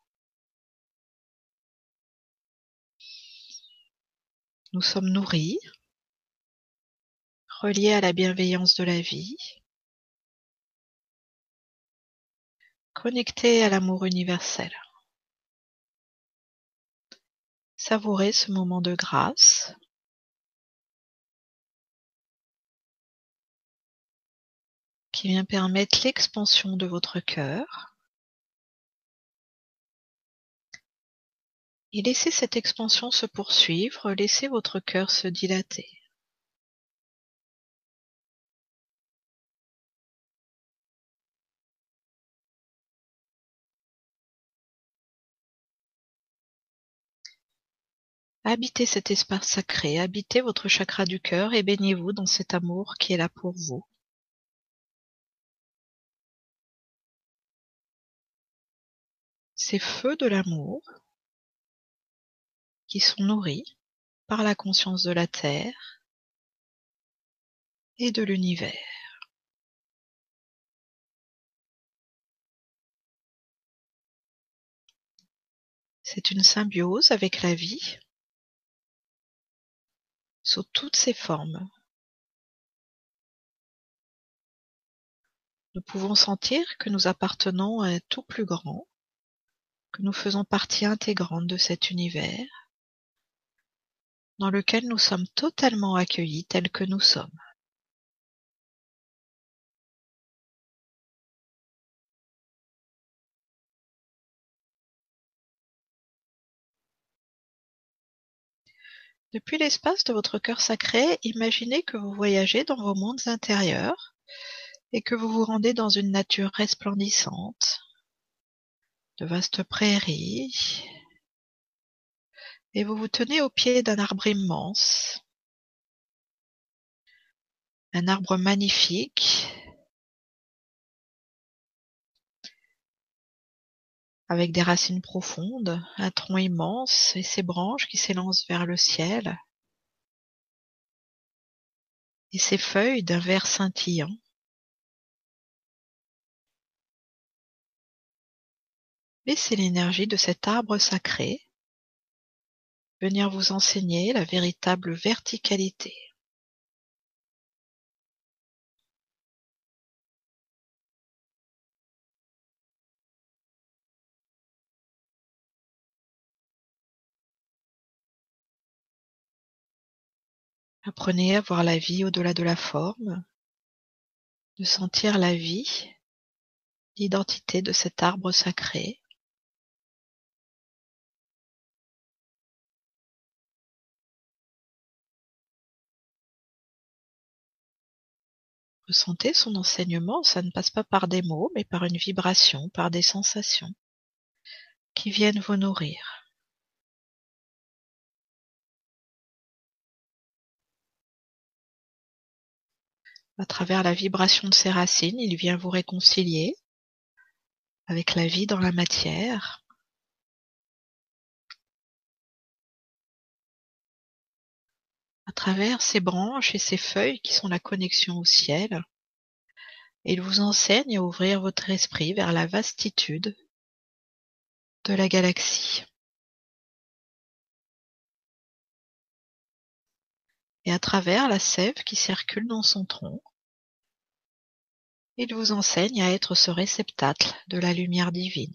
Nous sommes nourris, reliés à la bienveillance de la vie, Connecté à l'amour universel. Savourez ce moment de grâce. qui vient permettre l'expansion de votre cœur. Et laissez cette expansion se poursuivre, laissez votre cœur se dilater. Habitez cet espace sacré, habitez votre chakra du cœur et baignez-vous dans cet amour qui est là pour vous. Ces feux de l'amour qui sont nourris par la conscience de la Terre et de l'univers. C'est une symbiose avec la vie sous toutes ses formes. Nous pouvons sentir que nous appartenons à un tout plus grand, que nous faisons partie intégrante de cet univers, dans lequel nous sommes totalement accueillis tels que nous sommes. Depuis l'espace de votre cœur sacré, imaginez que vous voyagez dans vos mondes intérieurs et que vous vous rendez dans une nature resplendissante, de vastes prairies, et vous vous tenez au pied d'un arbre immense, un arbre magnifique avec des racines profondes, un tronc immense et ses branches qui s'élancent vers le ciel, et ses feuilles d'un vert scintillant. Laissez l'énergie de cet arbre sacré venir vous enseigner la véritable verticalité. Apprenez à voir la vie au-delà de la forme, de sentir la vie, l'identité de cet arbre sacré. Ressentez son enseignement, ça ne passe pas par des mots, mais par une vibration, par des sensations qui viennent vous nourrir. À travers la vibration de ses racines, il vient vous réconcilier avec la vie dans la matière. À travers ses branches et ses feuilles qui sont la connexion au ciel, il vous enseigne à ouvrir votre esprit vers la vastitude de la galaxie. Et à travers la sève qui circule dans son tronc, il vous enseigne à être ce réceptacle de la lumière divine.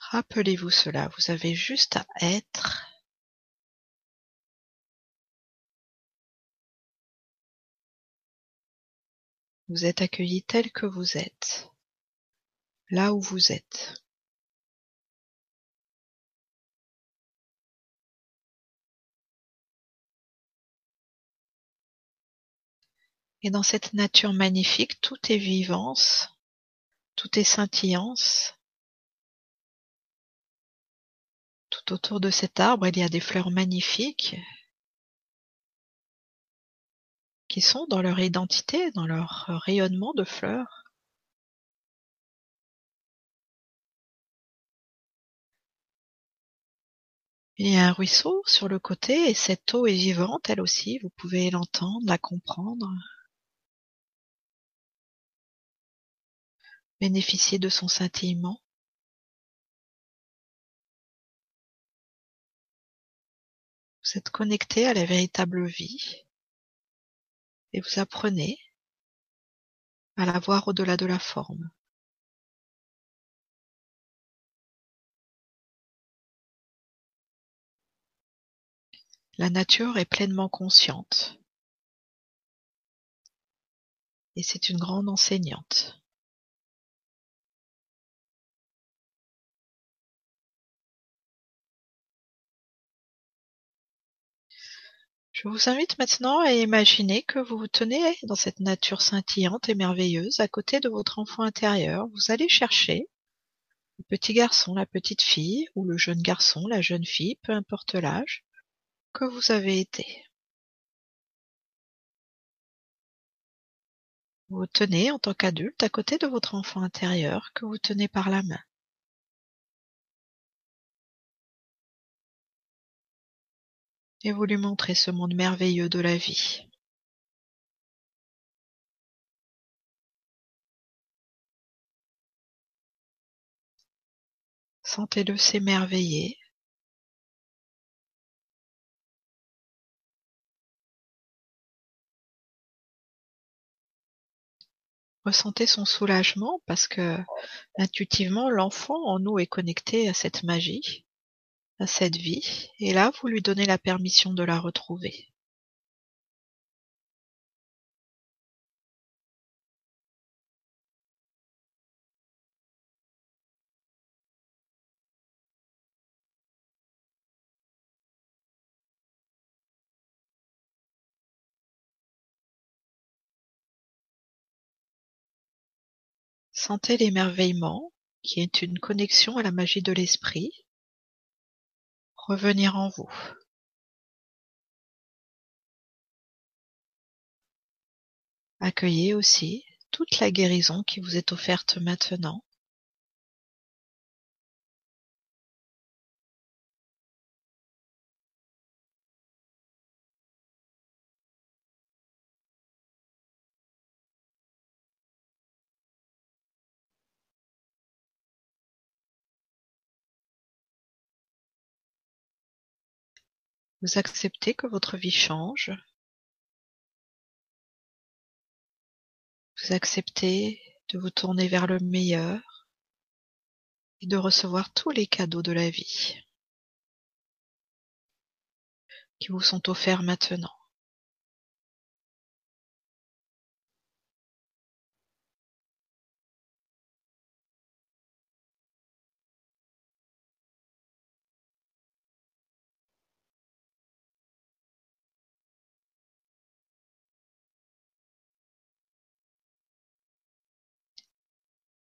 Rappelez-vous cela, vous avez juste à être Vous êtes accueilli tel que vous êtes, là où vous êtes. Et dans cette nature magnifique, tout est vivance, tout est scintillance. Tout autour de cet arbre, il y a des fleurs magnifiques, qui sont dans leur identité, dans leur rayonnement de fleurs. Il y a un ruisseau sur le côté et cette eau est vivante elle aussi, vous pouvez l'entendre, la comprendre. Bénéficier de son scintillement. Vous êtes connecté à la véritable vie et vous apprenez à la voir au-delà de la forme. La nature est pleinement consciente et c'est une grande enseignante. Je vous invite maintenant à imaginer que vous vous tenez dans cette nature scintillante et merveilleuse à côté de votre enfant intérieur. Vous allez chercher le petit garçon, la petite fille, ou le jeune garçon, la jeune fille, peu importe l'âge, que vous avez été. Vous vous tenez en tant qu'adulte à côté de votre enfant intérieur que vous tenez par la main. Et vous lui montrez ce monde merveilleux de la vie. Sentez-le s'émerveiller. Ressentez son soulagement parce que intuitivement l'enfant en nous est connecté à cette magie à cette vie, et là vous lui donnez la permission de la retrouver. Sentez l'émerveillement, qui est une connexion à la magie de l'esprit, revenir en vous. Accueillez aussi toute la guérison qui vous est offerte maintenant. Vous acceptez que votre vie change? Vous acceptez de vous tourner vers le meilleur et de recevoir tous les cadeaux de la vie qui vous sont offerts maintenant?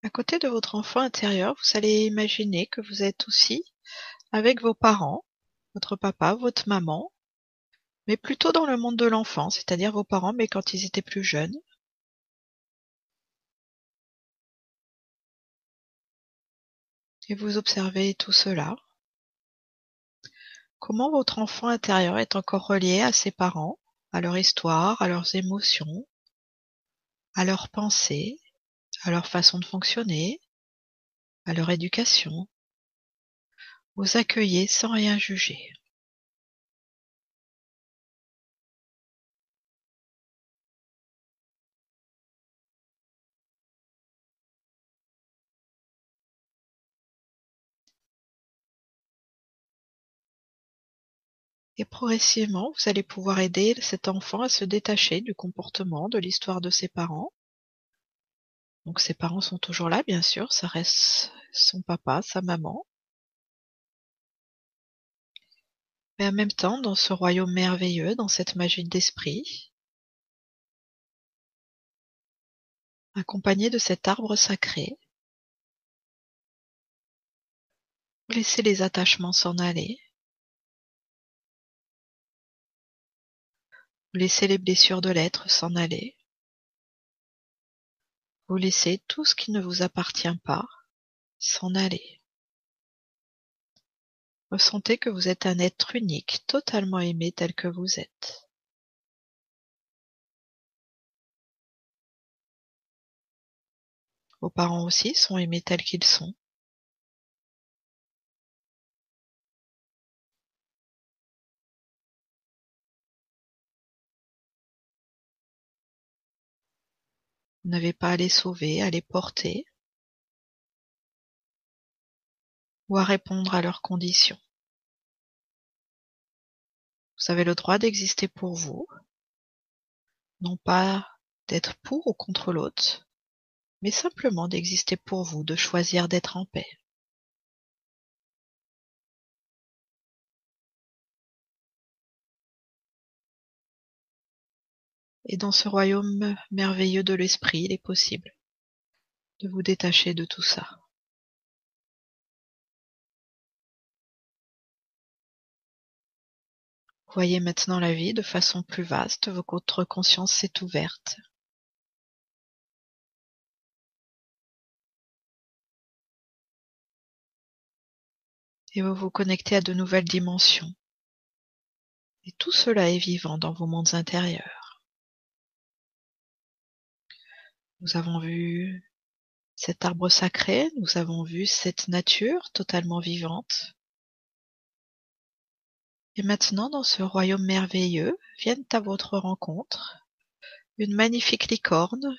À côté de votre enfant intérieur, vous allez imaginer que vous êtes aussi avec vos parents, votre papa, votre maman, mais plutôt dans le monde de l'enfant, c'est-à-dire vos parents, mais quand ils étaient plus jeunes. Et vous observez tout cela. Comment votre enfant intérieur est encore relié à ses parents, à leur histoire, à leurs émotions, à leurs pensées, à leur façon de fonctionner, à leur éducation. Vous accueillez sans rien juger. Et progressivement, vous allez pouvoir aider cet enfant à se détacher du comportement, de l'histoire de ses parents, donc ses parents sont toujours là, bien sûr, ça reste son papa, sa maman. Mais en même temps, dans ce royaume merveilleux, dans cette magie d'esprit, accompagné de cet arbre sacré, laissez les attachements s'en aller. Laissez les blessures de l'être s'en aller. Vous laissez tout ce qui ne vous appartient pas s'en aller. Ressentez que vous êtes un être unique, totalement aimé tel que vous êtes. Vos parents aussi sont aimés tels qu'ils sont. N'avez pas à les sauver, à les porter ou à répondre à leurs conditions. Vous avez le droit d'exister pour vous, non pas d'être pour ou contre l'autre, mais simplement d'exister pour vous, de choisir d'être en paix. Et dans ce royaume merveilleux de l'esprit, il est possible de vous détacher de tout ça. Voyez maintenant la vie de façon plus vaste, votre conscience s'est ouverte. Et vous vous connectez à de nouvelles dimensions. Et tout cela est vivant dans vos mondes intérieurs. Nous avons vu cet arbre sacré, nous avons vu cette nature totalement vivante. Et maintenant, dans ce royaume merveilleux, viennent à votre rencontre une magnifique licorne,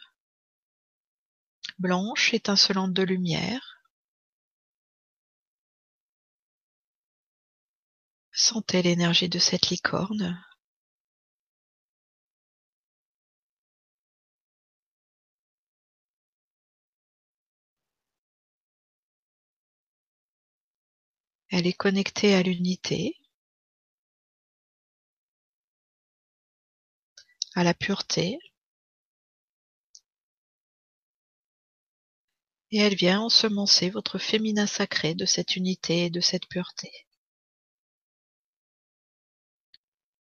blanche, étincelante de lumière. Sentez l'énergie de cette licorne Elle est connectée à l'unité, à la pureté, et elle vient ensemencer votre féminin sacré de cette unité et de cette pureté.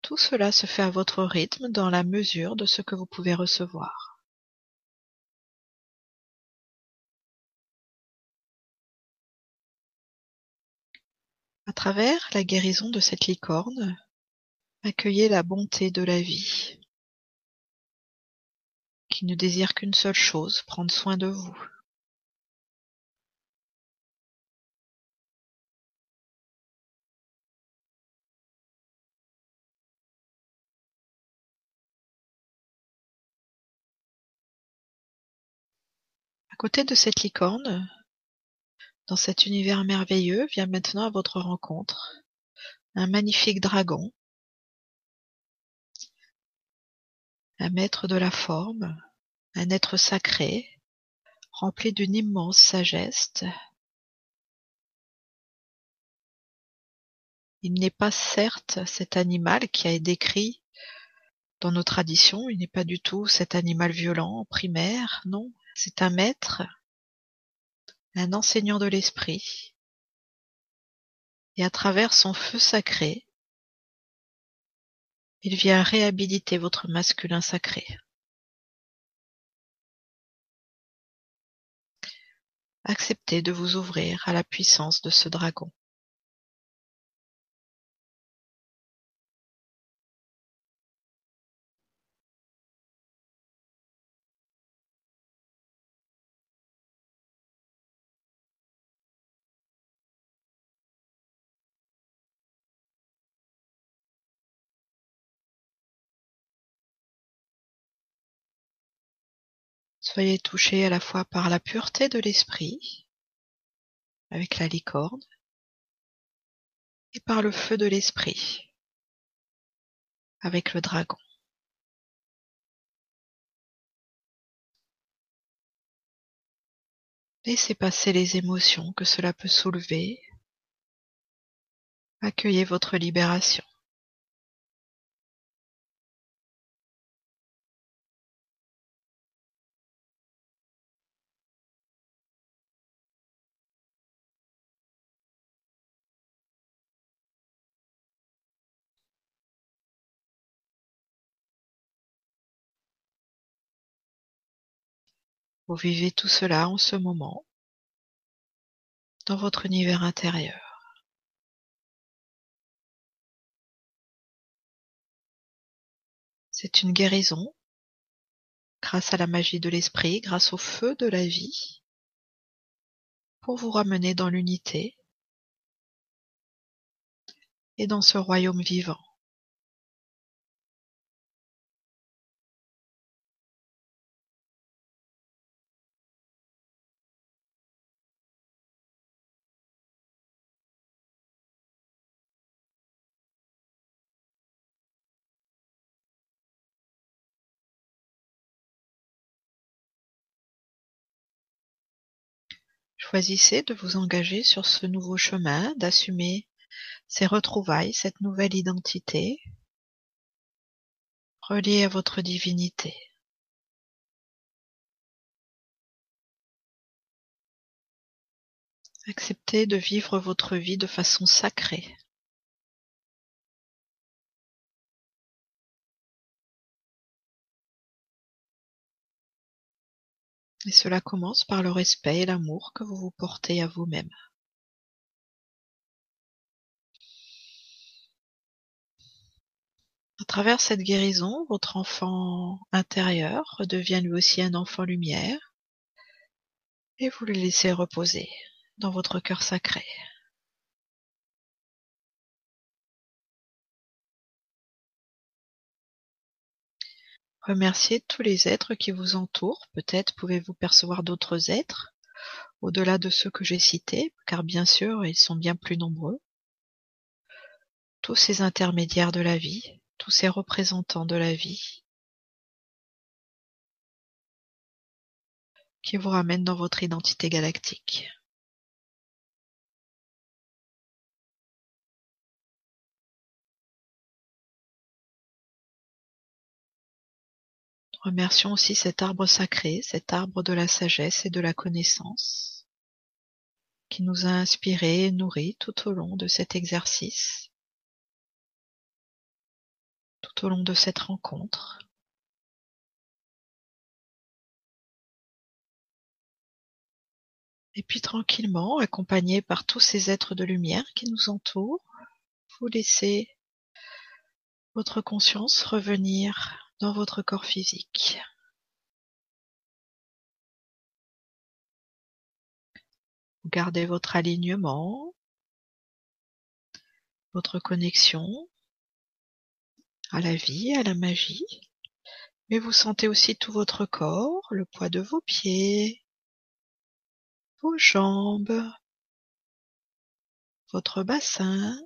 Tout cela se fait à votre rythme dans la mesure de ce que vous pouvez recevoir. Travers la guérison de cette licorne, accueillez la bonté de la vie, qui ne désire qu'une seule chose, prendre soin de vous. À côté de cette licorne, dans cet univers merveilleux, vient maintenant à votre rencontre. Un magnifique dragon, un maître de la forme, un être sacré, rempli d'une immense sagesse. Il n'est pas certes cet animal qui est décrit dans nos traditions, il n'est pas du tout cet animal violent, primaire, non, c'est un maître, un enseignant de l'esprit, et à travers son feu sacré, il vient réhabiliter votre masculin sacré. Acceptez de vous ouvrir à la puissance de ce dragon. Soyez touchés à la fois par la pureté de l'esprit, avec la licorne, et par le feu de l'esprit, avec le dragon. Laissez passer les émotions que cela peut soulever. Accueillez votre libération. Vous vivez tout cela en ce moment, dans votre univers intérieur. C'est une guérison grâce à la magie de l'esprit, grâce au feu de la vie, pour vous ramener dans l'unité et dans ce royaume vivant. Choisissez de vous engager sur ce nouveau chemin, d'assumer ces retrouvailles, cette nouvelle identité, reliée à votre divinité. Acceptez de vivre votre vie de façon sacrée. Et cela commence par le respect et l'amour que vous vous portez à vous-même. À travers cette guérison, votre enfant intérieur redevient lui aussi un enfant lumière et vous le laissez reposer dans votre cœur sacré. Remerciez tous les êtres qui vous entourent. Peut-être pouvez-vous percevoir d'autres êtres au-delà de ceux que j'ai cités, car bien sûr, ils sont bien plus nombreux. Tous ces intermédiaires de la vie, tous ces représentants de la vie qui vous ramènent dans votre identité galactique. Remercions aussi cet arbre sacré, cet arbre de la sagesse et de la connaissance, qui nous a inspirés et nourris tout au long de cet exercice. tout au long de cette rencontre. Et puis tranquillement, accompagné par tous ces êtres de lumière qui nous entourent, vous laissez votre conscience revenir dans votre corps physique. Vous gardez votre alignement, votre connexion à la vie, à la magie, mais vous sentez aussi tout votre corps, le poids de vos pieds, vos jambes, votre bassin.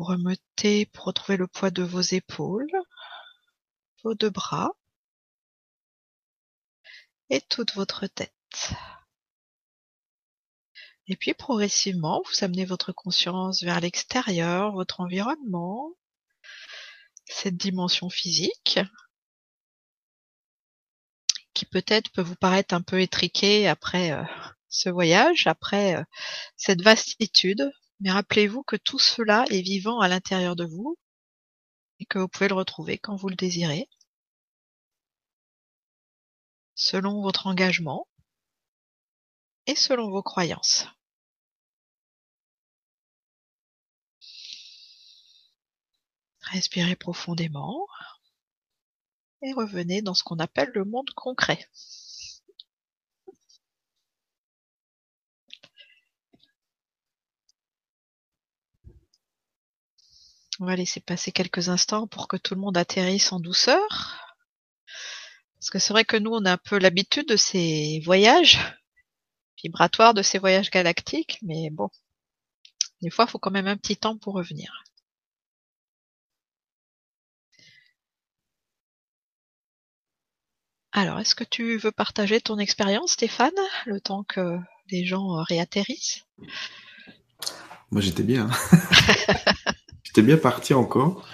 Vous remettez pour retrouver le poids de vos épaules, vos deux bras et toute votre tête. Et puis progressivement, vous amenez votre conscience vers l'extérieur, votre environnement, cette dimension physique, qui peut-être peut vous paraître un peu étriquée après euh, ce voyage, après euh, cette vastitude. Mais rappelez-vous que tout cela est vivant à l'intérieur de vous et que vous pouvez le retrouver quand vous le désirez, selon votre engagement et selon vos croyances. Respirez profondément et revenez dans ce qu'on appelle le monde concret. On va laisser passer quelques instants pour que tout le monde atterrisse en douceur. Parce que c'est vrai que nous, on a un peu l'habitude de ces voyages vibratoires, de ces voyages galactiques, mais bon, des fois, il faut quand même un petit temps pour revenir. Alors, est-ce que tu veux partager ton expérience, Stéphane, le temps que les gens réatterrissent? Moi, j'étais bien. j'étais bien parti encore.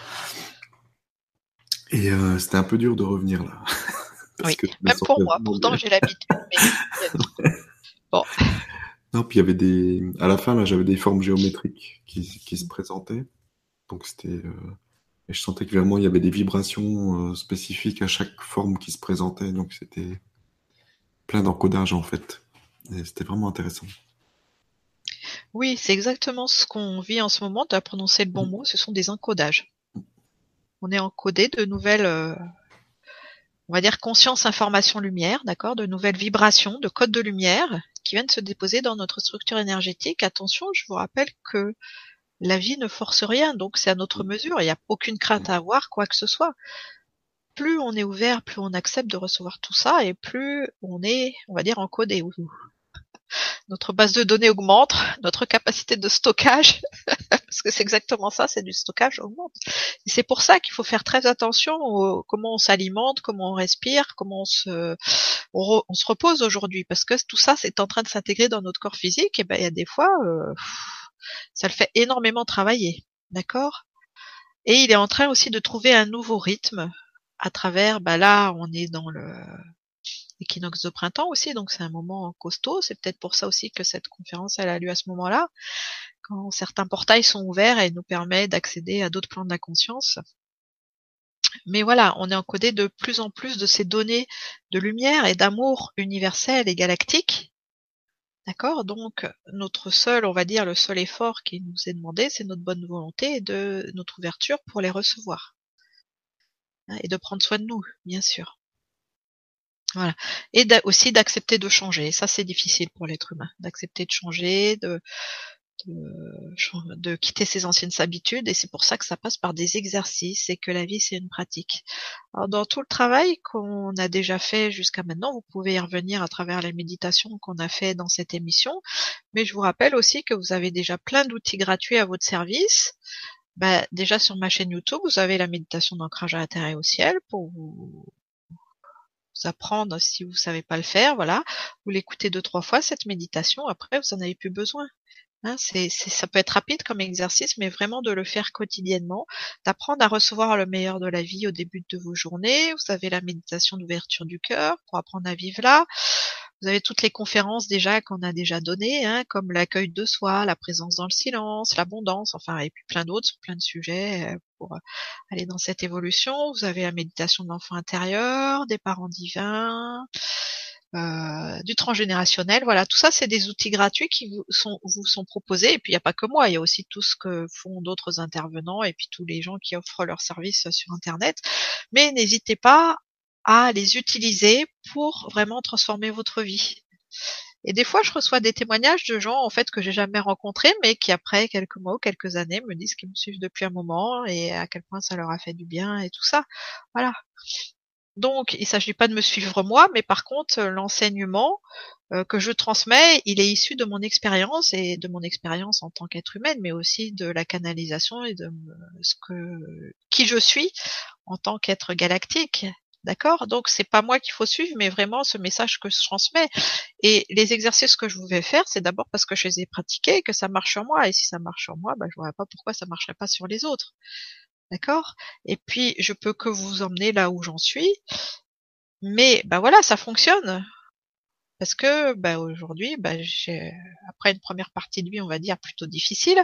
Et euh, c'était un peu dur de revenir là. oui, même pour moi. Pourtant, j'ai l'habitude. bon. Non, puis il y avait des. À la fin, là, j'avais des formes géométriques qui, se présentaient. Donc, c'était. Euh, et je sentais que vraiment il y avait des vibrations euh, spécifiques à chaque forme qui se présentait, donc c'était plein d'encodage en fait. Et c'était vraiment intéressant. Oui, c'est exactement ce qu'on vit en ce moment. Tu as prononcé le bon mm. mot, ce sont des encodages. On est encodé de nouvelles, euh, on va dire conscience, information, lumière, d'accord, de nouvelles vibrations, de codes de lumière qui viennent se déposer dans notre structure énergétique. Attention, je vous rappelle que la vie ne force rien, donc c'est à notre mm. mesure, il n'y a aucune crainte à avoir, quoi que ce soit. Plus on est ouvert, plus on accepte de recevoir tout ça, et plus on est, on va dire, encodé. Notre base de données augmente, notre capacité de stockage, parce que c'est exactement ça, c'est du stockage augmente. Et c'est pour ça qu'il faut faire très attention au comment on s'alimente, comment on respire, comment on se, on, se repose aujourd'hui, parce que tout ça, c'est en train de s'intégrer dans notre corps physique. Et ben, il y a des fois, euh, ça le fait énormément travailler, d'accord? Et il est en train aussi de trouver un nouveau rythme à travers, bah là, on est dans le équinoxe de printemps aussi, donc c'est un moment costaud. C'est peut-être pour ça aussi que cette conférence elle a lieu à ce moment-là, quand certains portails sont ouverts et nous permet d'accéder à d'autres plans de la conscience. Mais voilà, on est encodé de plus en plus de ces données de lumière et d'amour universel et galactique D'accord? Donc, notre seul, on va dire, le seul effort qui nous est demandé, c'est notre bonne volonté et de notre ouverture pour les recevoir. Et de prendre soin de nous, bien sûr. Voilà. Et aussi d'accepter de changer. Ça, c'est difficile pour l'être humain. D'accepter de changer, de, de, quitter ses anciennes habitudes et c'est pour ça que ça passe par des exercices et que la vie c'est une pratique. Alors dans tout le travail qu'on a déjà fait jusqu'à maintenant, vous pouvez y revenir à travers les méditations qu'on a fait dans cette émission, mais je vous rappelle aussi que vous avez déjà plein d'outils gratuits à votre service. Bah, déjà sur ma chaîne YouTube, vous avez la méditation d'ancrage à la terre et au ciel pour vous apprendre si vous savez pas le faire, voilà. Vous l'écoutez deux, trois fois, cette méditation, après vous en avez plus besoin. Hein, c'est, ça peut être rapide comme exercice, mais vraiment de le faire quotidiennement, d'apprendre à recevoir le meilleur de la vie au début de vos journées. Vous avez la méditation d'ouverture du cœur pour apprendre à vivre là. Vous avez toutes les conférences déjà qu'on a déjà données, hein, comme l'accueil de soi, la présence dans le silence, l'abondance, enfin, et puis plein d'autres sur plein de sujets euh, pour euh, aller dans cette évolution. Vous avez la méditation de l'enfant intérieur, des parents divins, euh, du transgénérationnel. Voilà, tout ça, c'est des outils gratuits qui vous sont, vous sont proposés. Et puis, il n'y a pas que moi, il y a aussi tout ce que font d'autres intervenants et puis tous les gens qui offrent leurs services sur Internet. Mais n'hésitez pas à les utiliser pour vraiment transformer votre vie. Et des fois, je reçois des témoignages de gens en fait que j'ai jamais rencontrés, mais qui après quelques mois ou quelques années me disent qu'ils me suivent depuis un moment et à quel point ça leur a fait du bien et tout ça. Voilà. Donc, il ne s'agit pas de me suivre moi, mais par contre, euh, l'enseignement euh, que je transmets, il est issu de mon expérience et de mon expérience en tant qu'être humaine, mais aussi de la canalisation et de ce que qui je suis en tant qu'être galactique. D'accord? Donc c'est pas moi qu'il faut suivre, mais vraiment ce message que je transmets. Et les exercices que je vous vais faire, c'est d'abord parce que je les ai pratiqués, que ça marche sur moi. Et si ça marche sur moi, bah, je vois pas pourquoi ça marcherait pas sur les autres. D'accord? Et puis, je peux que vous emmener là où j'en suis. Mais, bah voilà, ça fonctionne. Parce que, bah aujourd'hui, bah, après une première partie de vie, on va dire, plutôt difficile,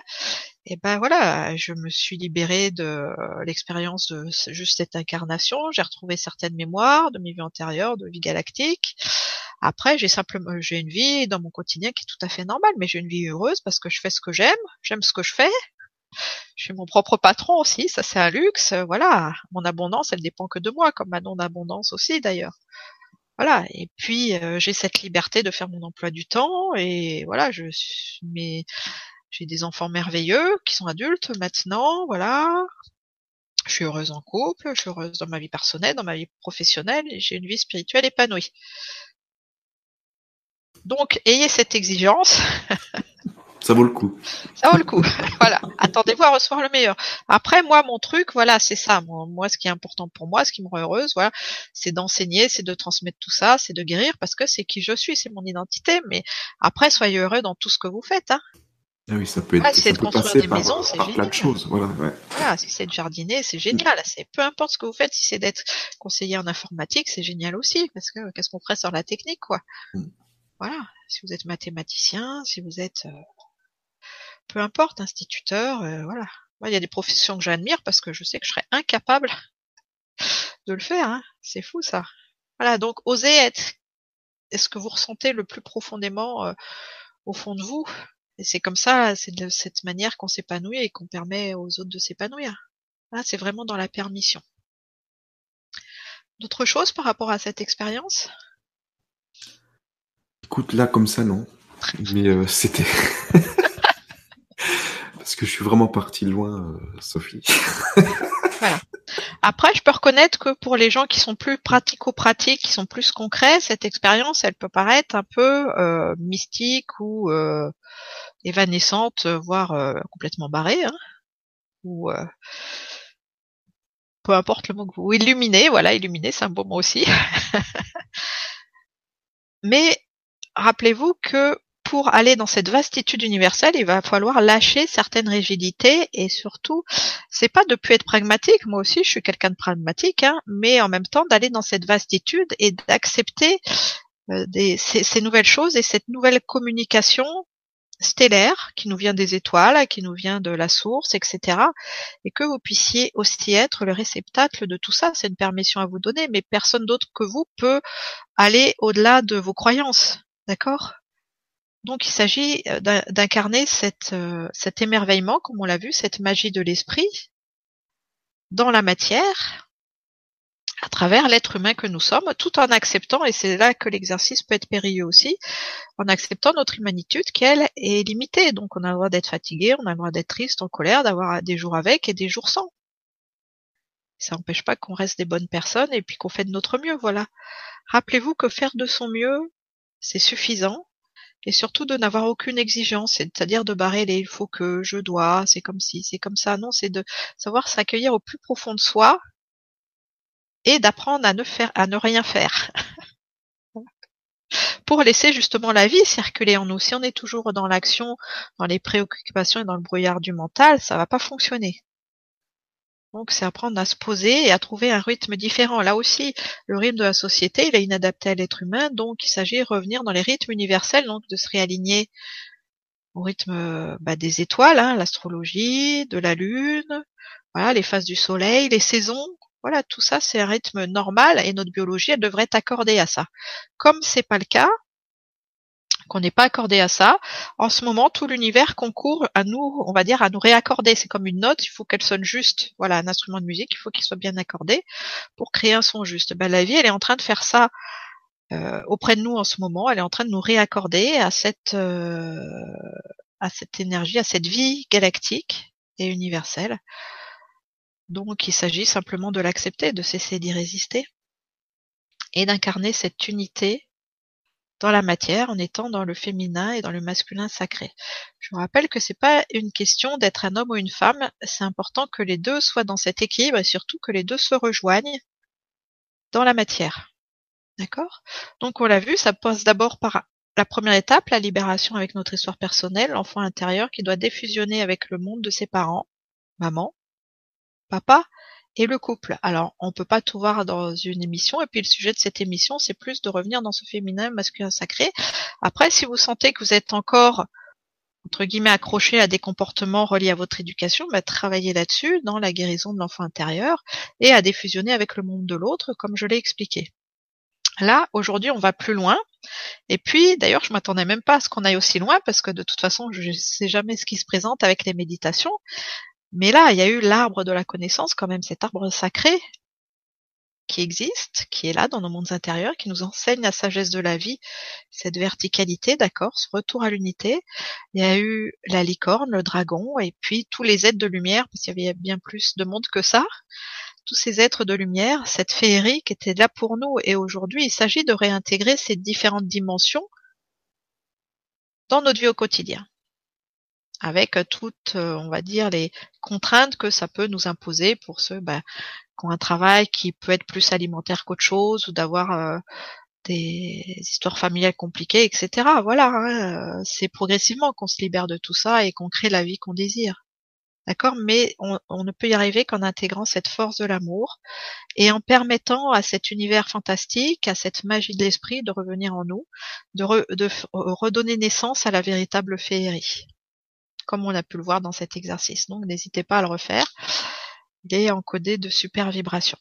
et ben voilà, je me suis libérée de l'expérience de juste cette incarnation. J'ai retrouvé certaines mémoires de mes vies antérieures, de vie galactique. Après, j'ai simplement, j'ai une vie dans mon quotidien qui est tout à fait normale, mais j'ai une vie heureuse parce que je fais ce que j'aime, j'aime ce que je fais, je suis mon propre patron aussi, ça c'est un luxe. Voilà, mon abondance, elle dépend que de moi, comme ma non-abondance aussi d'ailleurs. Voilà, et puis j'ai cette liberté de faire mon emploi du temps et voilà, je mais j'ai des enfants merveilleux qui sont adultes maintenant, voilà. Je suis heureuse en couple, je suis heureuse dans ma vie personnelle, dans ma vie professionnelle, j'ai une vie spirituelle épanouie. Donc, ayez cette exigence. Ça vaut le coup. Ça vaut le coup. voilà. Attendez-vous à recevoir le meilleur. Après, moi, mon truc, voilà, c'est ça. Moi, ce qui est important pour moi, ce qui me rend heureuse, voilà, c'est d'enseigner, c'est de transmettre tout ça, c'est de guérir parce que c'est qui je suis, c'est mon identité. Mais après, soyez heureux dans tout ce que vous faites. Hein. Ah oui, ça peut être. si c'est de construire des maisons, c'est génial. plein de choses. Voilà, ouais. voilà si c'est de jardiner, c'est génial. C'est peu importe ce que vous faites. Si c'est d'être conseiller en informatique, c'est génial aussi parce que qu'est-ce qu'on ferait sur la technique, quoi? Mm. Voilà. Si vous êtes mathématicien, si vous êtes euh, peu importe, instituteur, euh, voilà. Moi, il y a des professions que j'admire parce que je sais que je serais incapable de le faire. Hein. C'est fou ça. Voilà, donc osez être est-ce que vous ressentez le plus profondément euh, au fond de vous? Et c'est comme ça, c'est de cette manière qu'on s'épanouit et qu'on permet aux autres de s'épanouir. c'est vraiment dans la permission. D'autres choses par rapport à cette expérience? Écoute, là comme ça, non. Mais euh, c'était que je suis vraiment parti loin, euh, Sophie. voilà. Après, je peux reconnaître que pour les gens qui sont plus pratico-pratiques, qui sont plus concrets, cette expérience, elle peut paraître un peu euh, mystique ou euh, évanescente, voire complètement barrée, hein, ou peu importe le mot que vous, ou illuminé, voilà, illuminé, c'est un beau mot aussi. Mais rappelez-vous que pour aller dans cette vastitude universelle, il va falloir lâcher certaines rigidités et surtout, c'est pas de plus être pragmatique. Moi aussi, je suis quelqu'un de pragmatique, hein, mais en même temps d'aller dans cette vastitude et d'accepter euh, ces, nouvelles choses et cette nouvelle communication stellaire qui nous vient des étoiles, qui nous vient de la source, etc. Et que vous puissiez aussi être le réceptacle de tout ça. C'est une permission à vous donner, mais personne d'autre que vous peut aller au-delà de vos croyances. D'accord? Donc il s'agit euh, d'incarner euh, cet émerveillement, comme on l'a vu, cette magie de l'esprit dans la matière, à travers l'être humain que nous sommes, tout en acceptant, et c'est là que l'exercice peut être périlleux aussi, en acceptant notre humanitude qu'elle est limitée. Donc on a le droit d'être fatigué, on a le droit d'être triste, en colère, d'avoir des jours avec et des jours sans. Ça n'empêche pas qu'on reste des bonnes personnes et puis qu'on fait de notre mieux, voilà. Rappelez-vous que faire de son mieux, c'est suffisant et surtout de n'avoir aucune exigence, c'est-à-dire de barrer les il faut que, je dois, c'est comme si, c'est comme ça. Non, c'est de savoir s'accueillir au plus profond de soi et d'apprendre à ne faire, à ne rien faire. Pour laisser justement la vie circuler en nous. Si on est toujours dans l'action, dans les préoccupations et dans le brouillard du mental, ça va pas fonctionner. Donc c'est apprendre à se poser et à trouver un rythme différent. Là aussi, le rythme de la société, il est inadapté à l'être humain, donc il s'agit de revenir dans les rythmes universels, donc de se réaligner au rythme bah, des étoiles, hein, l'astrologie, de la lune, voilà, les phases du soleil, les saisons. Voilà, tout ça c'est un rythme normal et notre biologie elle devrait être accordée à ça. Comme c'est pas le cas, qu'on n'est pas accordé à ça. En ce moment, tout l'univers concourt à nous, on va dire, à nous réaccorder. C'est comme une note, il faut qu'elle sonne juste. Voilà, un instrument de musique, il faut qu'il soit bien accordé pour créer un son juste. Ben, la vie, elle est en train de faire ça euh, auprès de nous en ce moment. Elle est en train de nous réaccorder à cette, euh, à cette énergie, à cette vie galactique et universelle. Donc, il s'agit simplement de l'accepter, de cesser d'y résister et d'incarner cette unité dans la matière en étant dans le féminin et dans le masculin sacré. Je vous rappelle que c'est pas une question d'être un homme ou une femme, c'est important que les deux soient dans cet équilibre et surtout que les deux se rejoignent dans la matière. D'accord? Donc on l'a vu, ça passe d'abord par la première étape, la libération avec notre histoire personnelle, l'enfant intérieur qui doit défusionner avec le monde de ses parents, maman, papa, et le couple. Alors, on peut pas tout voir dans une émission, et puis le sujet de cette émission, c'est plus de revenir dans ce féminin masculin sacré. Après, si vous sentez que vous êtes encore entre guillemets accroché à des comportements reliés à votre éducation, bah, travaillez là-dessus dans la guérison de l'enfant intérieur et à défusionner avec le monde de l'autre, comme je l'ai expliqué. Là, aujourd'hui, on va plus loin. Et puis, d'ailleurs, je m'attendais même pas à ce qu'on aille aussi loin, parce que de toute façon, je ne sais jamais ce qui se présente avec les méditations. Mais là, il y a eu l'arbre de la connaissance, quand même, cet arbre sacré qui existe, qui est là dans nos mondes intérieurs, qui nous enseigne la sagesse de la vie, cette verticalité, d'accord, ce retour à l'unité. Il y a eu la licorne, le dragon, et puis tous les êtres de lumière, parce qu'il y avait bien plus de monde que ça. Tous ces êtres de lumière, cette féerie qui était là pour nous, et aujourd'hui, il s'agit de réintégrer ces différentes dimensions dans notre vie au quotidien avec toutes, euh, on va dire, les contraintes que ça peut nous imposer pour ceux bah, qui ont un travail qui peut être plus alimentaire qu'autre chose, ou d'avoir euh, des histoires familiales compliquées, etc. Voilà, hein, euh, c'est progressivement qu'on se libère de tout ça et qu'on crée la vie qu'on désire. D'accord? Mais on, ne peut y arriver qu'en intégrant cette force de l'amour et en permettant à cet univers fantastique, à cette magie de l'esprit de revenir en nous, de redonner naissance à la véritable féerie comme on a pu le voir dans cet exercice. Donc n'hésitez pas à le refaire. Il est encodé de super vibrations.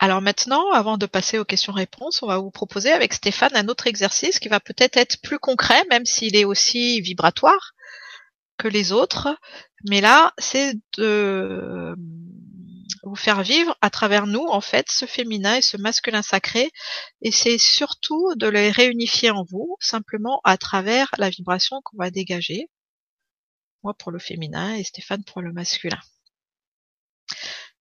Alors maintenant, avant de passer aux questions-réponses, on va vous proposer avec Stéphane un autre exercice qui va peut-être être plus concret, même s'il est aussi vibratoire que les autres. Mais là, c'est de vous faire vivre à travers nous, en fait, ce féminin et ce masculin sacré. Et c'est surtout de les réunifier en vous, simplement à travers la vibration qu'on va dégager. Moi pour le féminin et Stéphane pour le masculin.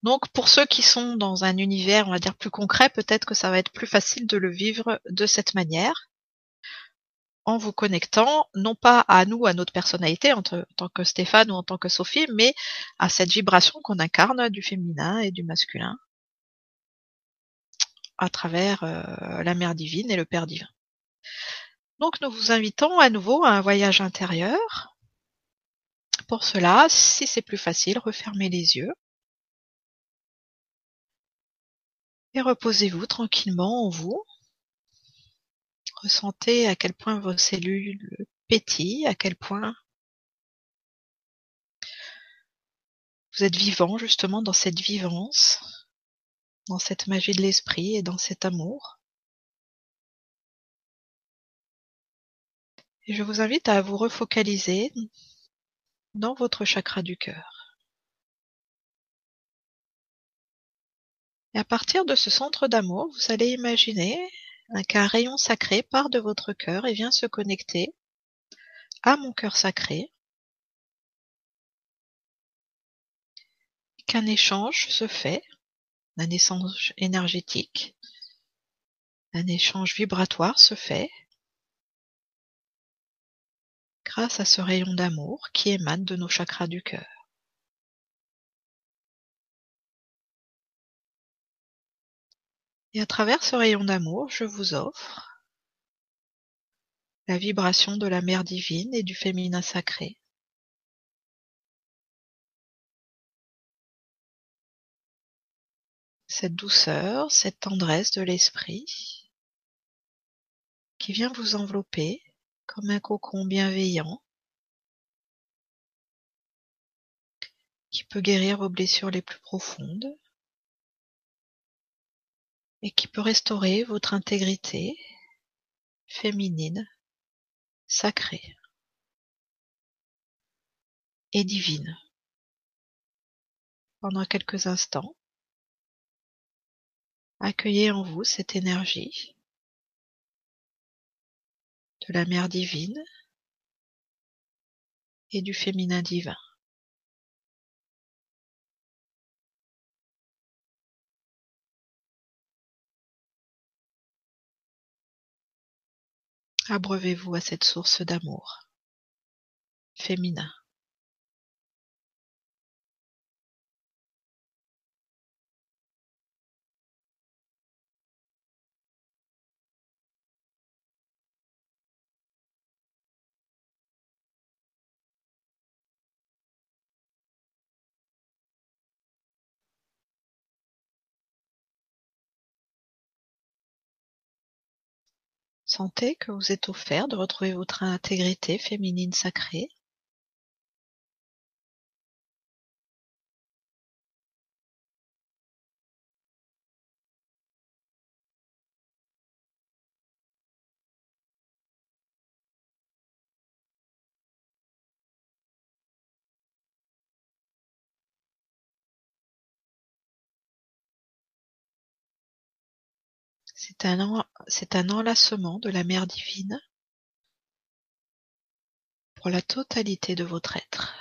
Donc pour ceux qui sont dans un univers, on va dire, plus concret, peut-être que ça va être plus facile de le vivre de cette manière en vous connectant non pas à nous, à notre personnalité en, tant que Stéphane ou en tant que Sophie, mais à cette vibration qu'on incarne du féminin et du masculin à travers euh, la Mère divine et le Père divin. Donc nous vous invitons à nouveau à un voyage intérieur. Pour cela, si c'est plus facile, refermez les yeux. Et reposez-vous tranquillement en vous, Ressentez à quel point vos cellules pétillent, à quel point vous êtes vivant justement dans cette vivance, dans cette magie de l'esprit et dans cet amour. Et je vous invite à vous refocaliser dans votre chakra du cœur. Et à partir de ce centre d'amour, vous allez imaginer qu'un rayon sacré part de votre cœur et vient se connecter à mon cœur sacré, qu'un échange se fait, un échange énergétique, un échange vibratoire se fait grâce à ce rayon d'amour qui émane de nos chakras du cœur. Et à travers ce rayon d'amour, je vous offre la vibration de la mère divine et du féminin sacré. Cette douceur, cette tendresse de l'esprit qui vient vous envelopper comme un cocon bienveillant qui peut guérir vos blessures les plus profondes et qui peut restaurer votre intégrité féminine, sacrée et divine. Pendant quelques instants, accueillez en vous cette énergie de la mère divine et du féminin divin. Abreuvez-vous à cette source d'amour féminin. Sentez que vous êtes offert de retrouver votre intégrité féminine sacrée. C'est un, enlacement de la Mère divine pour la totalité de votre être.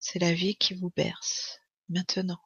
C'est la vie qui vous berce maintenant.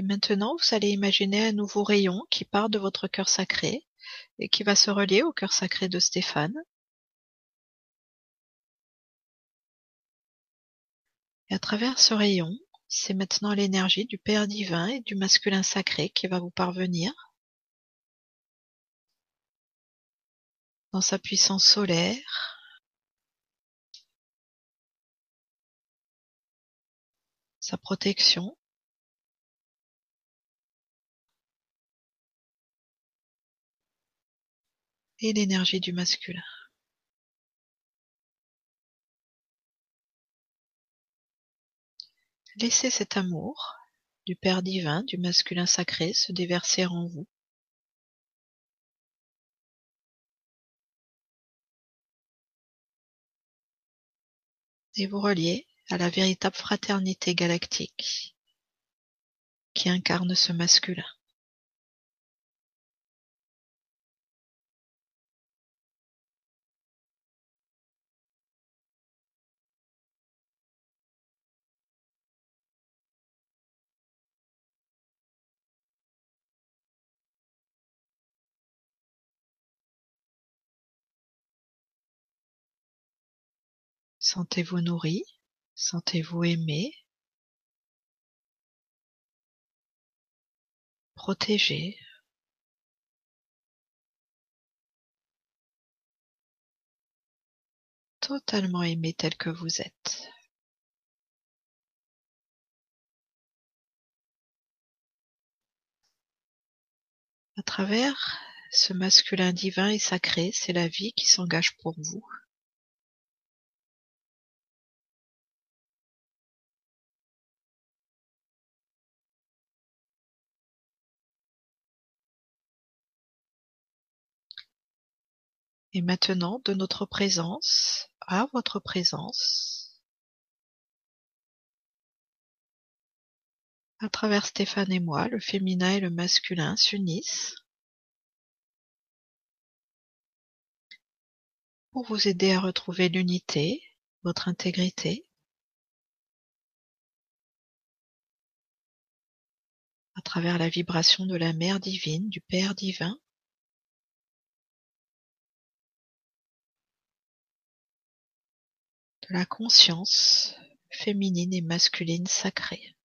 Et maintenant, vous allez imaginer un nouveau rayon qui part de votre cœur sacré et qui va se relier au cœur sacré de Stéphane. Et à travers ce rayon, c'est maintenant l'énergie du Père divin et du masculin sacré qui va vous parvenir dans sa puissance solaire, sa protection, et l'énergie du masculin. Laissez cet amour du Père divin, du masculin sacré se déverser en vous. Et vous relier à la véritable fraternité galactique qui incarne ce masculin. Sentez-vous nourri, sentez-vous aimé, protégé, totalement aimé tel que vous êtes. À travers ce masculin divin et sacré, c'est la vie qui s'engage pour vous. Et maintenant, de notre présence à votre présence, à travers Stéphane et moi, le féminin et le masculin s'unissent pour vous aider à retrouver l'unité, votre intégrité, à travers la vibration de la Mère divine, du Père divin, la conscience féminine et masculine sacrée.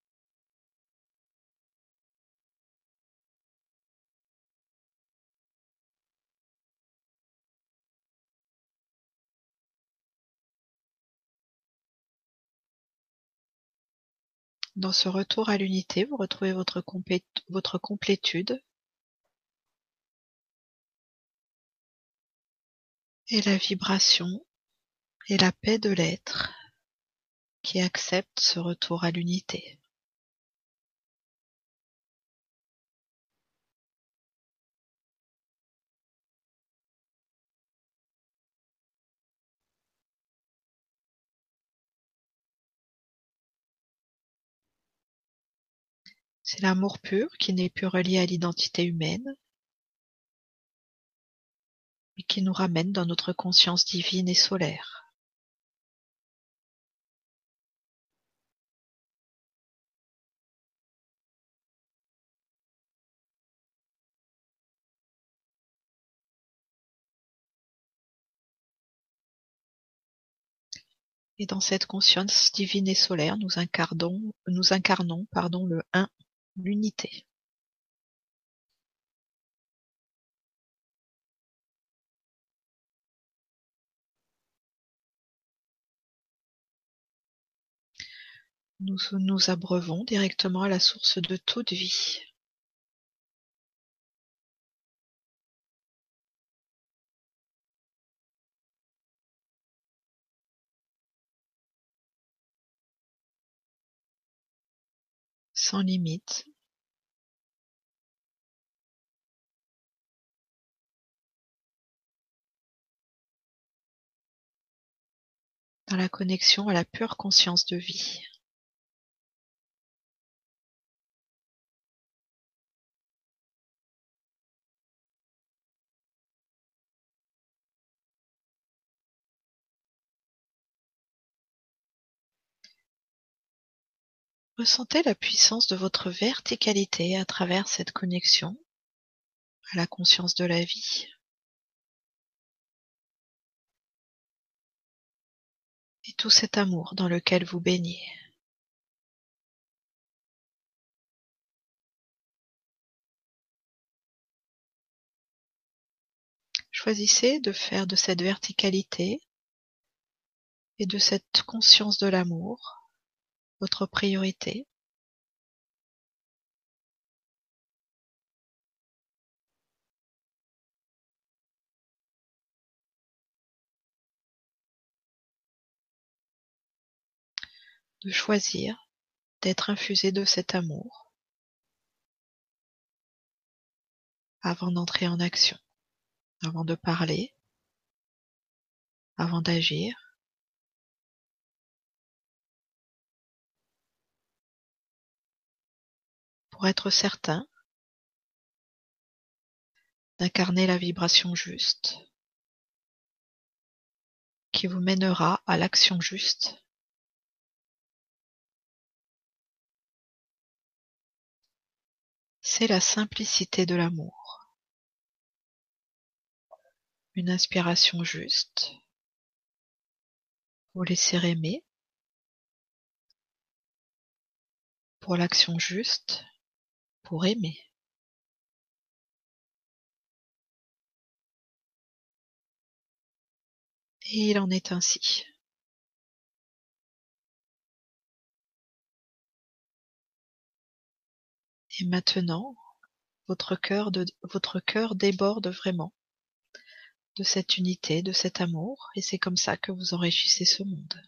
Dans ce retour à l'unité, vous retrouvez votre, complétude et la vibration et la paix de l'être qui accepte ce retour à l'unité. C'est l'amour pur qui n'est plus relié à l'identité humaine et qui nous ramène dans notre conscience divine et solaire. Et dans cette conscience divine et solaire, nous incarnons, le Un l'unité Nous nous abreuvons directement à la source de toute vie. Sans limite dans la connexion à la pure conscience de vie. Ressentez la puissance de votre verticalité à travers cette connexion à la conscience de la vie. Et tout cet amour dans lequel vous baignez. Choisissez de faire de cette verticalité et de cette conscience de l'amour votre priorité. De choisir d'être infusé de cet amour. Avant d'entrer en action, avant de parler, avant d'agir, pour être certain d'incarner la vibration juste qui vous mènera à l'action juste c'est la simplicité de l'amour. Une inspiration juste. Vous laisser aimer. Pour l'action juste, pour aimer. Et il en est ainsi. Et maintenant, votre cœur, déborde vraiment de cette unité, de cet amour, et c'est comme ça que vous enrichissez ce monde.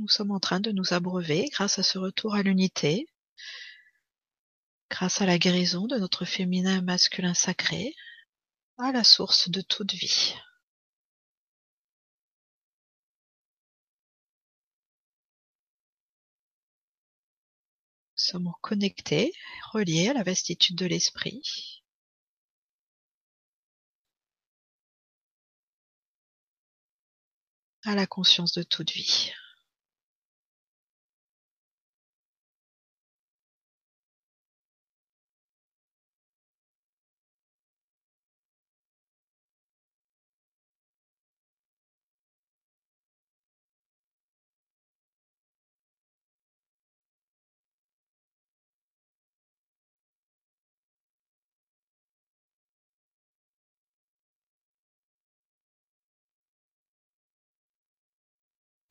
Nous sommes en train de nous abreuver grâce à ce retour à l'unité, grâce à la guérison de notre féminin masculin sacré, à la source de toute vie. Nous sommes connectés, reliés à la vastitude de l'esprit. à la conscience de toute vie.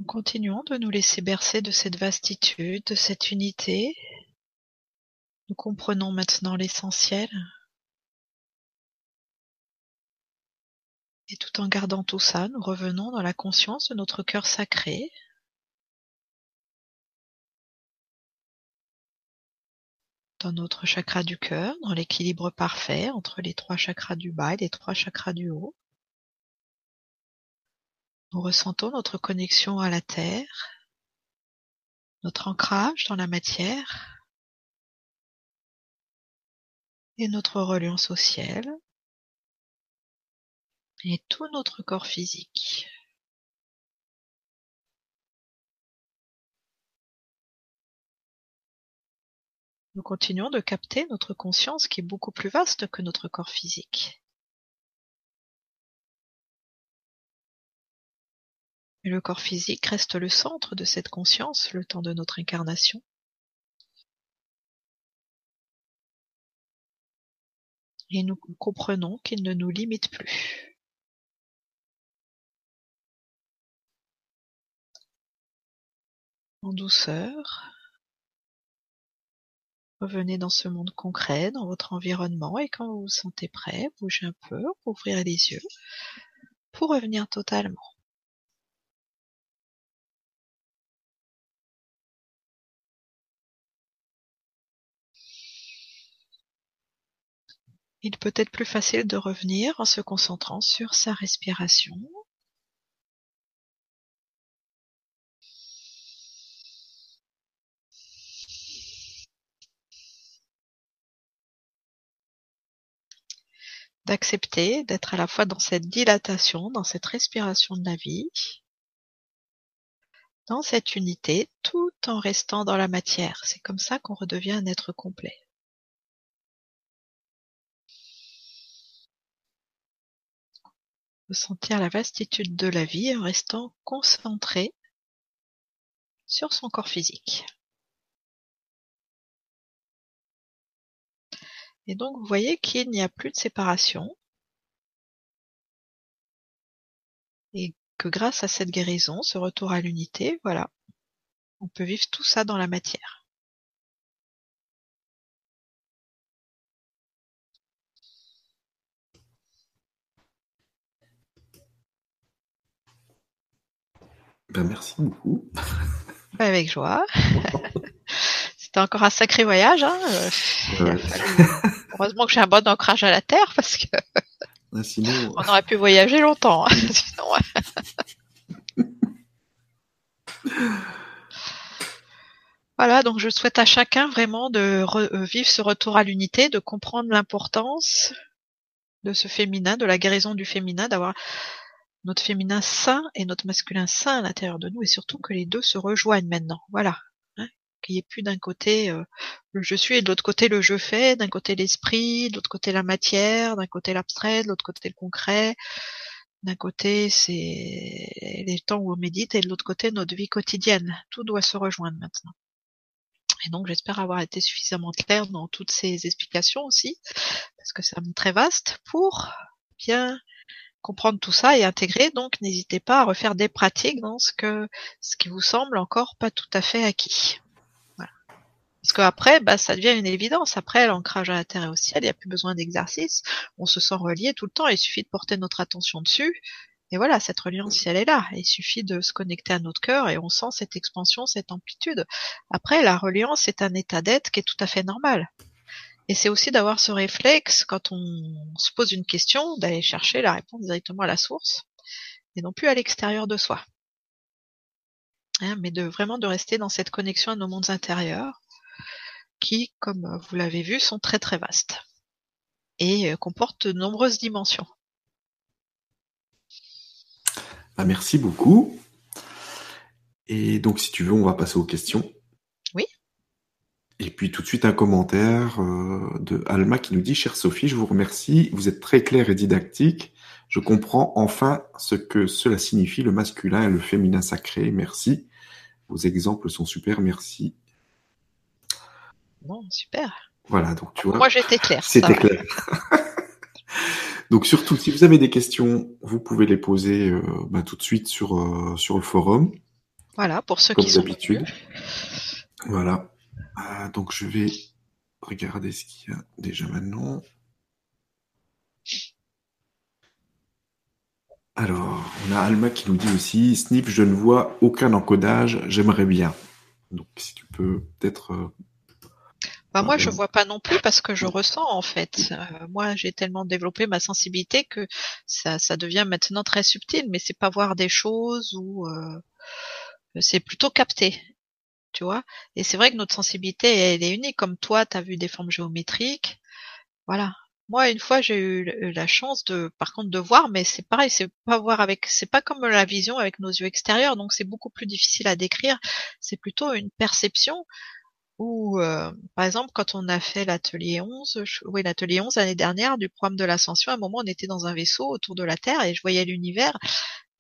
Continuons de nous laisser bercer de cette vastitude, de cette unité. Nous comprenons maintenant l'essentiel. Et tout en gardant tout ça, nous revenons dans la conscience de notre cœur sacré. Dans notre chakra du cœur, dans l'équilibre parfait entre les trois chakras du bas et les trois chakras du haut. Nous ressentons notre connexion à la Terre, notre ancrage dans la matière et notre reliance au ciel et tout notre corps physique. Nous continuons de capter notre conscience qui est beaucoup plus vaste que notre corps physique. Le corps physique reste le centre de cette conscience le temps de notre incarnation. Et nous comprenons qu'il ne nous limite plus. En douceur, revenez dans ce monde concret, dans votre environnement, et quand vous vous sentez prêt, bougez un peu, ouvrez les yeux, pour revenir totalement. Il peut être plus facile de revenir en se concentrant sur sa respiration. D'accepter d'être à la fois dans cette dilatation, dans cette respiration de la vie, dans cette unité, tout en restant dans la matière. C'est comme ça qu'on redevient un être complet. Sentir la vastitude de la vie en restant concentré sur son corps physique. Et donc vous voyez qu'il n'y a plus de séparation et que grâce à cette guérison, ce retour à l'unité, voilà, on peut vivre tout ça dans la matière. Ben, merci beaucoup. Avec joie. C'était encore un sacré voyage. Hein. Euh, heureusement que j'ai un bon ancrage à la terre parce que ah, sinon... on aurait pu voyager longtemps. Hein. voilà, donc je souhaite à chacun vraiment de euh, vivre ce retour à l'unité, de comprendre l'importance de ce féminin, de la guérison du féminin, d'avoir notre féminin sain et notre masculin sain à l'intérieur de nous et surtout que les deux se rejoignent maintenant. Voilà. Hein Qu'il n'y ait plus d'un côté euh, le je suis et de l'autre côté le je fais, d'un côté l'esprit, de l'autre côté la matière, d'un côté l'abstrait, de l'autre côté le concret. D'un côté c'est les temps où on médite et de l'autre côté notre vie quotidienne. Tout doit se rejoindre maintenant. Et donc j'espère avoir été suffisamment clair dans toutes ces explications aussi, parce que c'est très vaste, pour bien comprendre tout ça et intégrer. Donc, n'hésitez pas à refaire des pratiques dans ce que ce qui vous semble encore pas tout à fait acquis. Voilà. Parce qu'après, bah, ça devient une évidence. Après, l'ancrage à la terre et au ciel, il n'y a plus besoin d'exercice. On se sent relié tout le temps. Il suffit de porter notre attention dessus. Et voilà, cette reliance, elle est là, il suffit de se connecter à notre cœur et on sent cette expansion, cette amplitude. Après, la reliance est un état d'être qui est tout à fait normal. Et c'est aussi d'avoir ce réflexe quand on se pose une question, d'aller chercher la réponse directement à la source et non plus à l'extérieur de soi. Hein, mais de vraiment de rester dans cette connexion à nos mondes intérieurs qui, comme vous l'avez vu, sont très très vastes et euh, comportent de nombreuses dimensions. Ah, merci beaucoup. Et donc, si tu veux, on va passer aux questions. Et puis tout de suite un commentaire euh, de Alma qui nous dit Chère Sophie, je vous remercie, vous êtes très claire et didactique. Je comprends enfin ce que cela signifie le masculin et le féminin sacré. Merci. Vos exemples sont super, merci. Bon, super. Voilà, donc tu vois. Moi j'étais clair. C'était clair. donc surtout, si vous avez des questions, vous pouvez les poser euh, bah, tout de suite sur, euh, sur le forum. Voilà, pour ceux comme qui sont d'habitude. Voilà. Ah, donc je vais regarder ce qu'il y a déjà maintenant. Alors, on a Alma qui nous dit aussi, Snip, je ne vois aucun encodage, j'aimerais bien. Donc si tu peux peut-être... euh, Bah moi je Pardon. vois pas non plus parce que je ressens en fait. Euh, moi j'ai tellement développé ma sensibilité que ça, ça devient maintenant très subtil, mais c'est pas voir des choses ou euh, c'est plutôt capter, tu vois? Et c'est vrai que notre sensibilité elle est unique. Comme toi, t'as vu des formes géométriques, voilà. Moi une fois j'ai eu la chance de, par contre, de voir, mais c'est pareil, c'est pas voir avec, c'est pas comme la vision avec nos yeux extérieurs, donc c'est beaucoup plus difficile à décrire. C'est plutôt une perception ou euh, par exemple quand on a fait l'atelier 11, je- oui l'atelier 11 l'année dernière du programme de l'ascension, à un moment on était dans un vaisseau autour de la Terre et je voyais l'univers,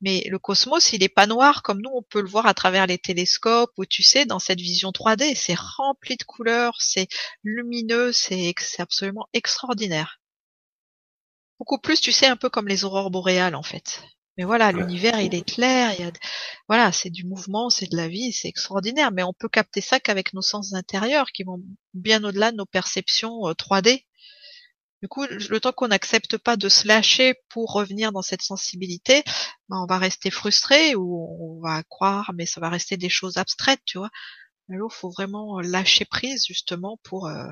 mais le cosmos il est pas noir comme nous on peut le voir à travers les télescopes ou tu sais dans cette vision 3D, c'est rempli de couleurs, c'est lumineux, c'est absolument extraordinaire. Beaucoup plus tu sais un peu comme les aurores boréales en fait. Mais voilà, l'univers il est clair, il y a voilà, c'est du mouvement, c'est de la vie, c'est extraordinaire, mais on peut capter ça qu'avec nos sens intérieurs qui vont bien au-delà de nos perceptions euh, 3D. Du coup, le temps qu'on n'accepte pas de se lâcher pour revenir dans cette sensibilité, ben, on va rester frustré ou on va croire, mais ça va rester des choses abstraites, tu vois. Alors, faut vraiment lâcher prise justement pour euh,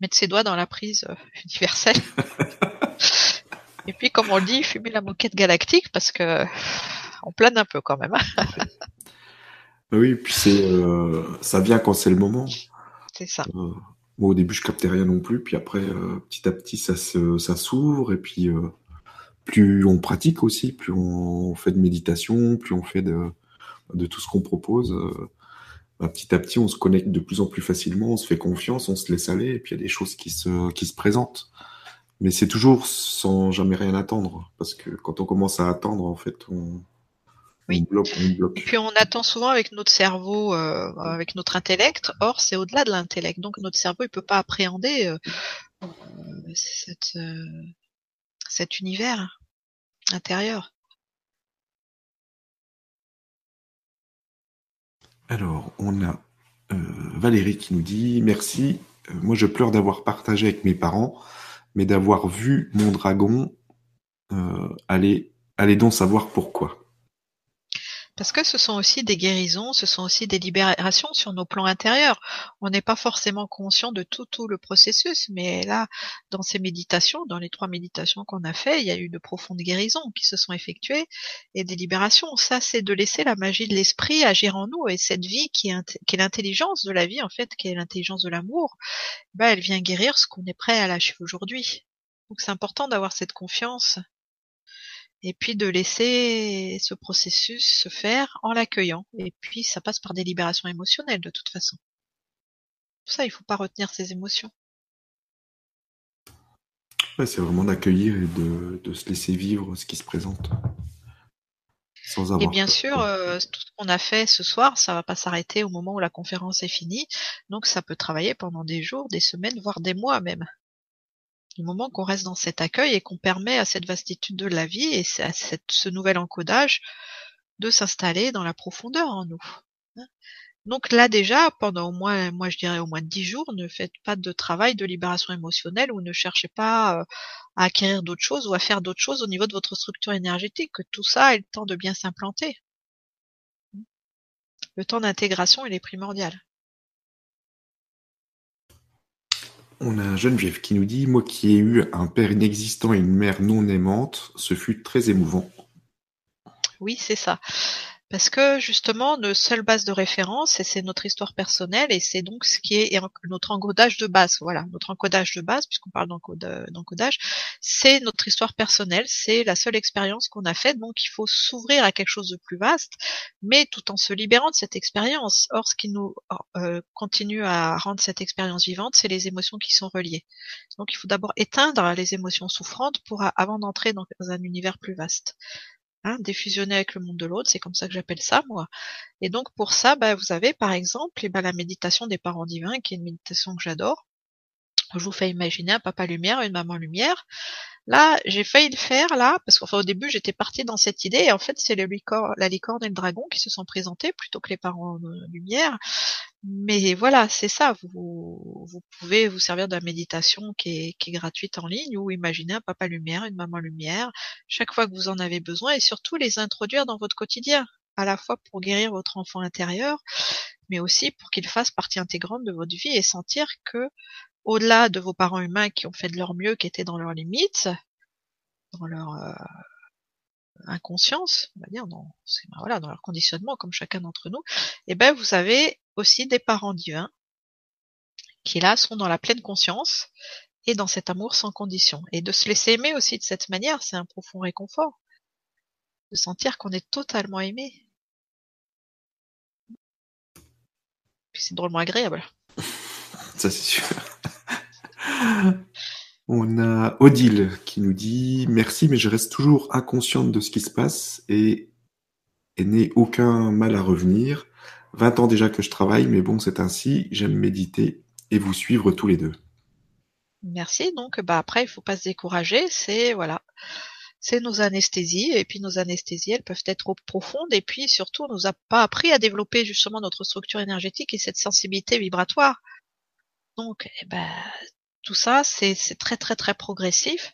mettre ses doigts dans la prise euh, universelle. Et puis, comme on le dit, fumer la moquette galactique parce que on plane un peu quand même. hein. Oui, puis c'est, euh, ça vient quand c'est le moment. C'est ça. Moi, au début, je captais rien non plus, puis après, euh, petit à petit, ça se, ça s'ouvre, et puis euh, plus on pratique aussi, plus on fait de méditation, plus on fait de, de tout ce qu'on propose. euh, bah, petit à petit, on se connecte de plus en plus facilement, on se fait confiance, on se laisse aller, et puis il y a des choses qui se, qui se présentent. Mais c'est toujours sans jamais rien attendre, parce que quand on commence à attendre, en fait, on, Oui. on bloque, on bloque. Et puis on attend souvent avec notre cerveau, euh, avec notre intellect. Or, c'est au-delà de l'intellect. Donc notre cerveau, il peut pas appréhender euh, euh, cette, euh, cet univers intérieur. Alors, on a Valérie qui nous dit merci. Moi, je pleure d'avoir partagé avec mes parents, mais d'avoir vu mon dragon. Allez, allez donc savoir pourquoi. Parce que ce sont aussi des guérisons, ce sont aussi des libérations sur nos plans intérieurs. On n'est pas forcément conscient de tout, tout le processus, mais là, dans ces méditations, dans les trois méditations qu'on a fait, il y a eu de profondes guérisons qui se sont effectuées et des libérations. Ça, c'est de laisser la magie de l'esprit agir en nous et cette vie qui est, qui est l'intelligence de la vie, en fait, qui est l'intelligence de l'amour, bah, elle vient guérir ce qu'on est prêt à lâcher aujourd'hui. Donc c'est important d'avoir cette confiance et puis de laisser ce processus se faire en l'accueillant. Et puis ça passe par des libérations émotionnelles de toute façon. Pour ça, il faut pas retenir ses émotions. Ouais, c'est vraiment d'accueillir et de, de se laisser vivre ce qui se présente. Sans avoir Et bien peur, sûr, euh, tout ce qu'on a fait ce soir, ça va pas s'arrêter au moment où la conférence est finie. Donc ça peut travailler pendant des jours, des semaines, voire des mois même. Du moment qu'on reste dans cet accueil et qu'on permet à cette vastitude de la vie et à ce nouvel encodage de s'installer dans la profondeur en nous. hein. Donc là déjà, pendant au moins, moi je dirais au moins dix jours, ne faites pas de travail de libération émotionnelle ou ne cherchez pas euh, à acquérir d'autres choses ou à faire d'autres choses au niveau de votre structure énergétique, que tout ça ait le temps de bien s'implanter. Le temps d'intégration, il est primordial. On a Geneviève qui nous dit Moi qui ai eu un père inexistant et une mère non aimante, ce fut très émouvant. Oui, c'est ça. Parce que justement, notre seule base de référence, c'est notre histoire personnelle, et c'est donc ce qui est notre encodage de base. Voilà, notre encodage de base, puisqu'on parle d'encodage, c'est notre histoire personnelle, c'est la seule expérience qu'on a faite, donc il faut s'ouvrir à quelque chose de plus vaste, mais tout en se libérant de cette expérience. Or, ce qui nous euh, continue à rendre cette expérience vivante, c'est les émotions qui sont reliées. Donc il faut d'abord éteindre les émotions souffrantes pour avant d'entrer dans un univers plus vaste. Hein, défusionner avec le monde de l'autre, c'est comme ça que j'appelle ça moi. Et donc pour ça, bah, vous avez par exemple eh ben, la méditation des parents divins, qui est une méditation que j'adore. Je vous fais imaginer un papa lumière, une maman lumière. Là, j'ai failli le faire là, parce qu'enfin au début j'étais partie dans cette idée, et en fait c'est la licorne et le dragon qui se sont présentés plutôt que les parents lumière. Mais voilà, c'est ça. Vous, vous pouvez vous servir de la méditation qui est, qui est gratuite en ligne ou imaginer un papa lumière, une maman lumière, chaque fois que vous en avez besoin et surtout les introduire dans votre quotidien, à la fois pour guérir votre enfant intérieur, mais aussi pour qu'il fasse partie intégrante de votre vie et sentir que, au-delà de vos parents humains qui ont fait de leur mieux, qui étaient dans leurs limites, dans leur euh, inconscience, on va dire, dans, ben voilà, dans leur conditionnement, comme chacun d'entre nous, et eh ben vous avez aussi des parents divins qui là sont dans la pleine conscience et dans cet amour sans condition. Et de se laisser aimer aussi de cette manière, c'est un profond réconfort. De sentir qu'on est totalement aimé. Puis c'est drôlement agréable. Ça c'est sûr. On a Odile qui nous dit merci, mais je reste toujours inconsciente de ce qui se passe et, n'ai aucun mal à revenir. 20 ans déjà que je travaille, mais bon, c'est ainsi. J'aime méditer et vous suivre tous les deux. Merci. Donc, bah après, il faut pas se décourager. C'est voilà, c'est nos anesthésies et puis nos anesthésies, elles peuvent être profondes et puis surtout, on nous a pas appris à développer justement notre structure énergétique et cette sensibilité vibratoire. Donc, eh ben, tout ça, c'est très très très progressif.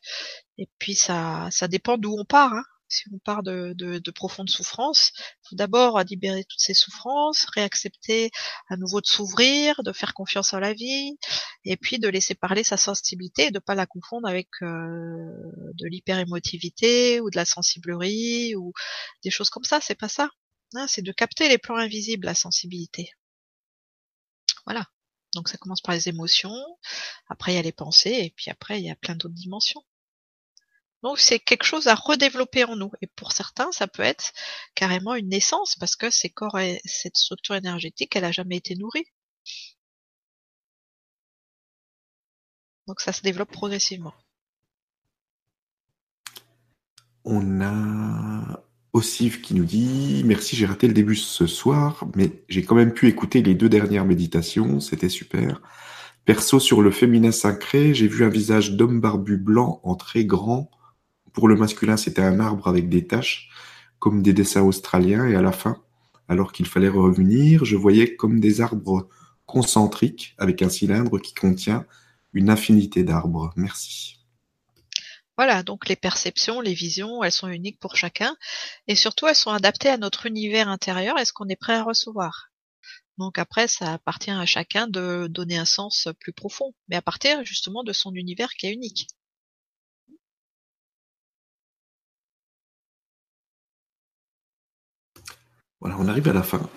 Et puis ça, ça dépend d'où on part. Hein si on part de, de, de profondes souffrances, faut d'abord libérer toutes ces souffrances, réaccepter à nouveau de s'ouvrir, de faire confiance à la vie, et puis de laisser parler sa sensibilité et de pas la confondre avec euh, de l'hyperémotivité ou de la sensiblerie ou des choses comme ça. C'est pas ça. Hein, c'est de capter les plans invisibles, la sensibilité. Voilà. Donc ça commence par les émotions, après il y a les pensées, et puis après il y a plein d'autres dimensions. Donc c'est quelque chose à redévelopper en nous. Et pour certains, ça peut être carrément une naissance parce que ces corps et cette structure énergétique, elle a jamais été nourrie. Donc ça se développe progressivement. On a Qui nous dit Merci, j'ai raté le début ce soir, mais j'ai quand même pu écouter les deux dernières méditations, c'était super. Perso sur le féminin sacré, j'ai vu un visage d'homme barbu blanc en très grand pour le masculin, c'était un arbre avec des taches, comme des dessins australiens, et à la fin, alors qu'il fallait revenir, je voyais comme des arbres concentriques avec un cylindre qui contient une infinité d'arbres. Merci. Voilà, donc les perceptions, les visions, elles sont uniques pour chacun, et surtout elles sont adaptées à notre univers intérieur et ce qu'on est prêt à recevoir? Donc après, ça appartient à chacun de donner un sens plus profond, mais à partir justement de son univers qui est unique. Voilà, on arrive à la fin.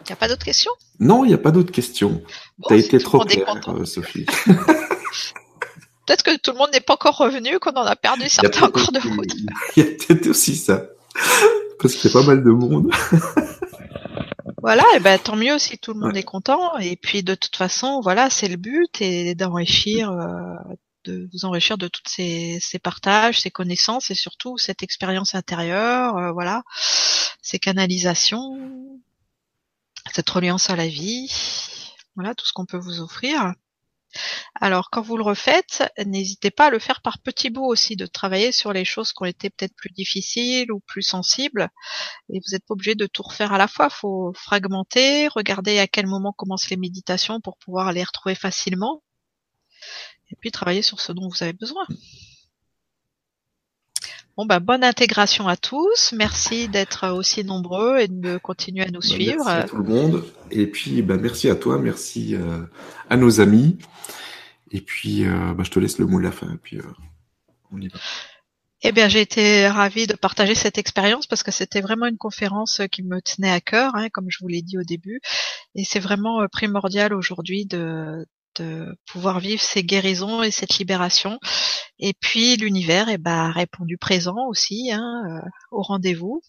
Il n'y a pas d'autres questions? Non, il n'y a pas d'autres questions. Tu as été trop claire, euh, Sophie. peut-être que tout le monde n'est pas encore revenu, qu'on en a perdu certains en cours de route. Il y a peut-être aussi ça. Parce qu'il y a pas mal de monde. voilà, et ben tant mieux si tout le monde est content. Et puis de toute façon, voilà, c'est le but et d'enrichir euh, de vous enrichir de toutes ces, partages, ces connaissances et surtout cette expérience intérieure, euh, voilà, ces canalisations, cette reliance à la vie, voilà tout ce qu'on peut vous offrir. Alors quand vous le refaites, n'hésitez pas à le faire par petits bouts aussi, de travailler sur les choses qui ont été peut-être plus difficiles ou plus sensibles. Et vous n'êtes pas obligé de tout refaire à la fois, faut fragmenter, regarder à quel moment commencent les méditations pour pouvoir les retrouver facilement et puis travailler sur ce dont vous avez besoin. Bon bah bonne intégration à tous. Merci d'être aussi nombreux et de continuer à nous bah, suivre. Merci à tout le monde. Et puis bah, merci à toi, merci euh, à nos amis. Et puis euh, bah, je te laisse le mot de la fin. Et puis euh, on y va. Eh bien, j'ai été ravie de partager cette expérience parce que c'était vraiment une conférence qui me tenait à cœur, hein, comme je vous l'ai dit au début, et c'est vraiment primordial aujourd'hui de, de pouvoir vivre ces guérisons et cette libération. Et puis l'univers, eh ben, a répondu présent aussi, hein, euh, au rendez-vous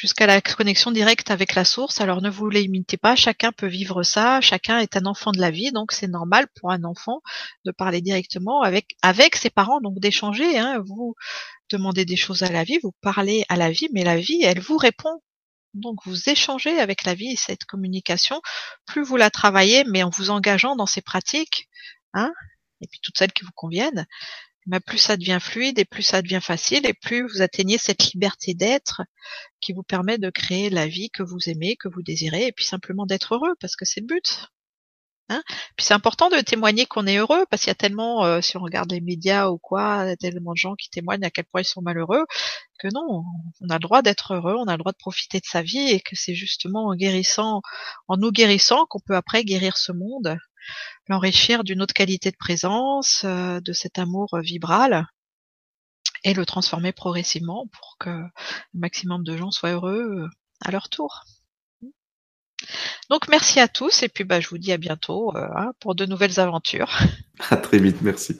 jusqu'à la connexion directe avec la source. Alors ne vous limitez pas, chacun peut vivre ça, chacun est un enfant de la vie, donc c'est normal pour un enfant de parler directement avec avec ses parents, donc d'échanger. Hein. Vous demandez des choses à la vie, vous parlez à la vie, mais la vie, elle vous répond. Donc vous échangez avec la vie cette communication, plus vous la travaillez, mais en vous engageant dans ces pratiques, hein, et puis toutes celles qui vous conviennent, plus ça devient fluide et plus ça devient facile et plus vous atteignez cette liberté d'être qui vous permet de créer la vie que vous aimez, que vous désirez et puis simplement d'être heureux parce que c'est le but. Hein puis c'est important de témoigner qu'on est heureux parce qu'il y a tellement, euh, si on regarde les médias ou quoi, tellement de gens qui témoignent à quel point ils sont malheureux que non, on a le droit d'être heureux, on a le droit de profiter de sa vie et que c'est justement en guérissant, en nous guérissant qu'on peut après guérir ce monde l'enrichir d'une autre qualité de présence, euh, de cet amour vibral, et le transformer progressivement pour que le maximum de gens soient heureux à leur tour. Donc merci à tous et puis bah, je vous dis à bientôt euh, hein, pour de nouvelles aventures. À très vite, merci.